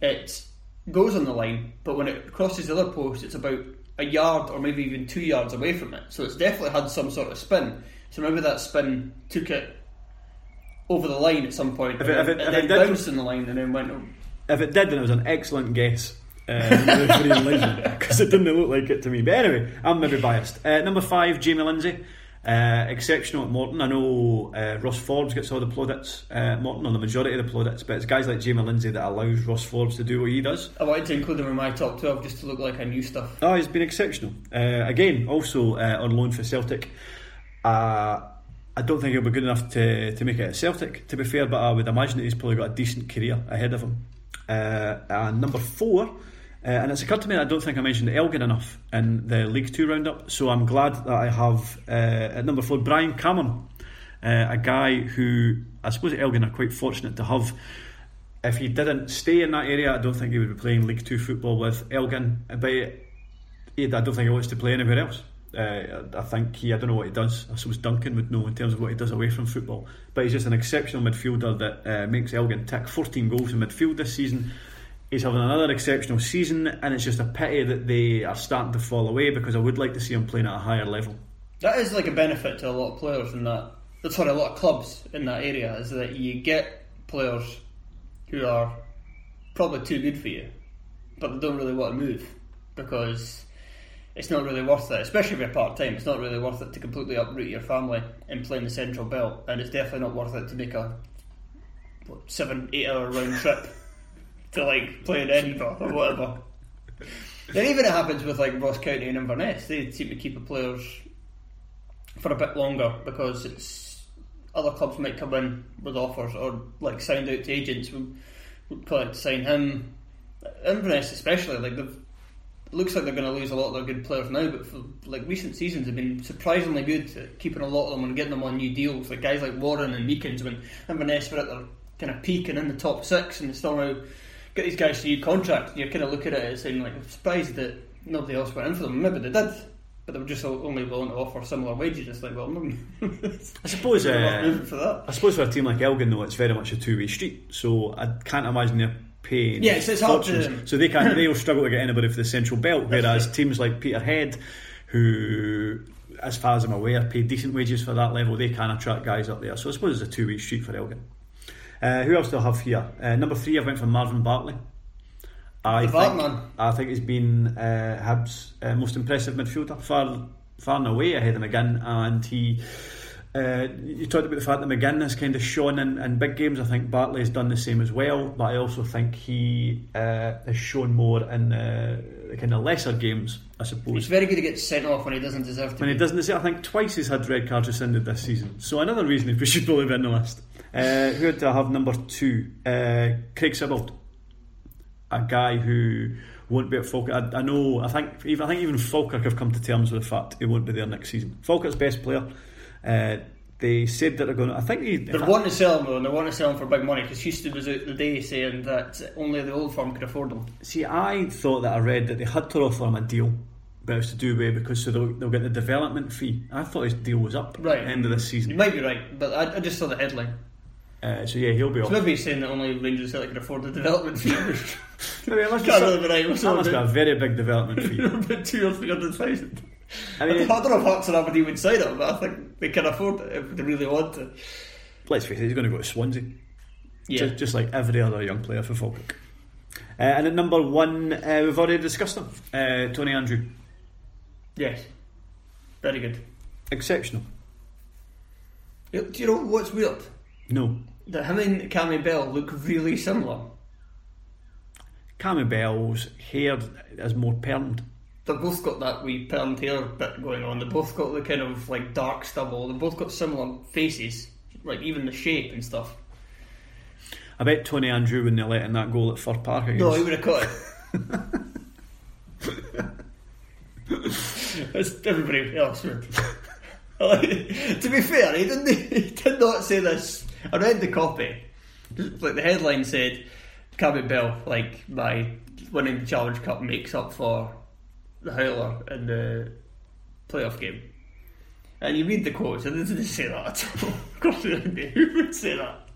it goes on the line, but when it crosses the other post, it's about a yard or maybe even two yards away from it. So it's definitely had some sort of spin. So maybe that spin took it over the line at some point, If it- if it- and if then it did- bounced in the line and then went. If it did, then it was an excellent guess. Because it didn't look like it to me. But anyway, I'm maybe biased. Uh, number five, Jamie Lindsay. Uh, exceptional at Morton. I know uh, Ross Forbes gets all the plaudits uh, Morton, or the majority of the plaudits, but it's guys like Jamie Lindsay that allows Ross Forbes to do what he does. I wanted to include him in my top twelve just to look like I knew stuff. Oh, he's been exceptional. Uh, again, also uh, on loan for Celtic. Uh, I don't think he'll be good enough to, to make it at Celtic, to be fair, but I would imagine that he's probably got a decent career ahead of him. Uh, and number four, uh, and it's occurred to me I don't think I mentioned Elgin enough in the League Two roundup, so I'm glad that I have uh, at number four Brian Cameron, uh, a guy who I suppose Elgin are quite fortunate to have. If he didn't stay in that area, I don't think he would be playing League Two football with Elgin. But I don't think he wants to play anywhere else. Uh, I think he, I don't know what he does. I suppose Duncan would know in terms of what he does away from football. But he's just an exceptional midfielder that uh, makes Elgin tick. 14 goals in midfield this season. He's having another exceptional season, and it's just a pity that they are starting to fall away because I would like to see him playing at a higher level. That is like a benefit to a lot of players in that. That's what a lot of clubs in that area is that you get players who are probably too good for you, but they don't really want to move because it's not really worth it. Especially if you're part time, it's not really worth it to completely uproot your family and play in the central belt, and it's definitely not worth it to make a what, seven, eight hour round trip to like play in Edinburgh or whatever. And even it happens with like Ross County and Inverness. They seem to keep the players for a bit longer because it's other clubs might come in with offers or like signed out to agents. We like to sign him. Inverness especially like they've it looks like they're going to lose a lot of their good players now, but for like recent seasons have been surprisingly good at keeping a lot of them and getting them on new deals. Like guys like Warren and Meekings when Inverness were at their kind of peak and in the top six, and they still now get these guys to new contracts. You're kind of looking at it as saying like I'm surprised that nobody else went in for them. Maybe they did, but they were just only willing to offer similar wages. It's like well, I suppose. Uh, for that. I suppose for a team like Elgin, though, it's very much a two-way street. So I can't imagine they're paying. Yeah, so it's hard to-. So they can't. They'll struggle to get anybody for the Central Belt. Whereas teams like Peterhead, who, as far as I'm aware, pay decent wages for that level, they can attract guys up there. So I suppose it's a two-way street for Elgin. Uh, who else do I have here? Uh, number three, I went for Marvin Bartley. I The think, Bartman. I think he's been uh, Hibs' uh, most impressive midfielder, far far and away ahead of McGinn, and he. Uh, you talked about the fact that McGinn has kind of shone in, in big games. I think Bartley has done the same as well, but I also think he uh, has shown more in uh, the kind of lesser games, I suppose. He's very good to get sent off when he doesn't deserve to. When he doesn't deserve, I think twice he's had red cards rescinded this season. So another reason we should probably be in the list. Uh, who do I have number two? Uh, Craig Sibbald, a guy who won't be at Falkirk. I, I know. I think even I think even Falkirk have come to terms with the fact he won't be there next season. Falkirk's best player. Uh, they said that they're going. to... I think he. They're wanting to sell him though, and they want to sell him for big money because Houston was out the day saying that only the old firm could afford them. See, I thought that I read that they had to offer him a deal, but it was to do away because so they'll, they'll get the development fee. I thought his deal was up Right. at the end of this season. You might be right, but I, I just saw the headline. Uh, so yeah, he'll be So off. maybe he's saying that only Rangers Celtic could afford the development fee. Maybe it must be Can't some- be that must be a very big development fee. about two or three hundred thousand? I mean, don't know if Hearts and Aberdeen would sign him, but I think they can afford it if they really want to. let's face it, he's going to go to Swansea. Yeah, Just, just like every other young player for Falkirk. Uh, and at number one, uh, we've already discussed him. Uh, Tony Andreu. yes, very good. Exceptional. Do you know what's weird? No. That him and Cammy Bell look really similar. Cammy Bell's hair is more permed. They've both got that wee hair bit going on. They've both got the kind of like dark stubble. They've both got similar faces, like even the shape and stuff. I bet Tony Andreu wouldn't have let in that goal at Fir Park against. No, he would have caught it. Everybody else would. to be fair, he didn't. He did not say this. I read the copy. Like the headline said, Cammy Bell, like by winning the Challenge Cup, makes up for the howler in the playoff game. And you read the quotes, and it doesn't say that at all. Of course, it didn't. Who would say that?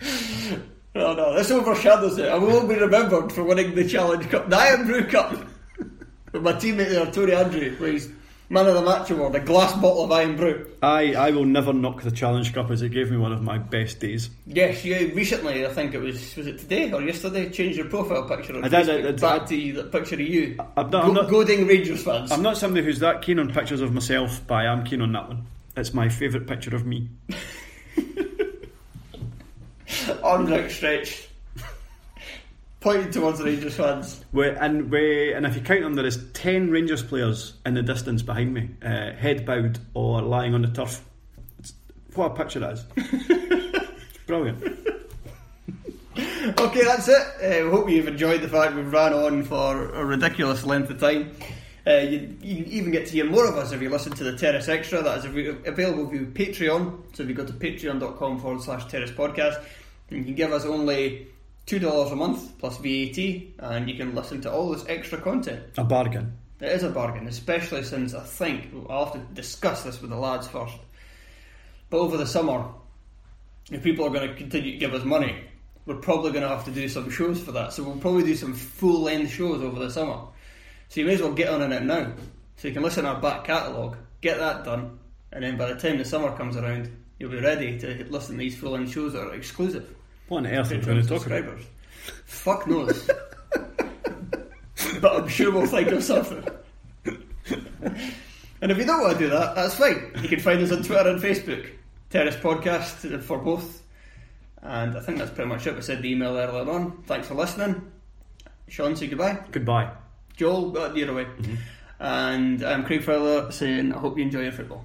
Oh no, this overshadows it. I will be remembered for winning the Challenge Cup, the Irn-Bru Cup. With my teammate there, Tony Andreu, where he's man of the match award, a glass bottle of Irn-Bru. I, I will never knock the Challenge Cup as it gave me one of my best days. Yes, you recently, I think it was, was it today or yesterday, changed your profile picture on I did, Facebook I did. back to the picture of you. I'm not- I'm Go- not- goading Rangers fans. I'm not somebody who's that keen on pictures of myself, but I am keen on that one. It's my favourite picture of me. On Arms outstretched. Pointing towards the Rangers fans. We, and we, and if you count them, there is ten Rangers players in the distance behind me, uh, head bowed or lying on the turf. It's, what a picture that is! Brilliant. Okay, that's it. Uh, we hope you've enjoyed the fact we've ran on for a ridiculous length of time. Uh, you, you even get to hear more of us if you listen to the Terrace Extra. That is available via Patreon. So if you go to patreon.com forward slash terrace podcast, you can give us only $2 a month plus VAT, and you can listen to all this extra content. A bargain. It is a bargain, especially since I think I'll have to discuss this with the lads first. But over the summer, if people are going to continue to give us money, we're probably going to have to do some shows for that. So we'll probably do some full length shows over the summer. So you may as well get on in it now. So you can listen to our back catalogue, get that done, and then by the time the summer comes around, you'll be ready to listen to these full length shows that are exclusive. What on earth are we Patreon going to talk about? Fuck knows. but I'm sure we'll think of something. and if you don't want to do that, that's fine. You can find us on Twitter and Facebook. Terrace Podcast uh, for both. And I think that's pretty much it. We said the email earlier on. Thanks for listening. Sean, say goodbye. Goodbye. Joel, got the other way. And I'm Craig Fowler saying, I hope you enjoy your football.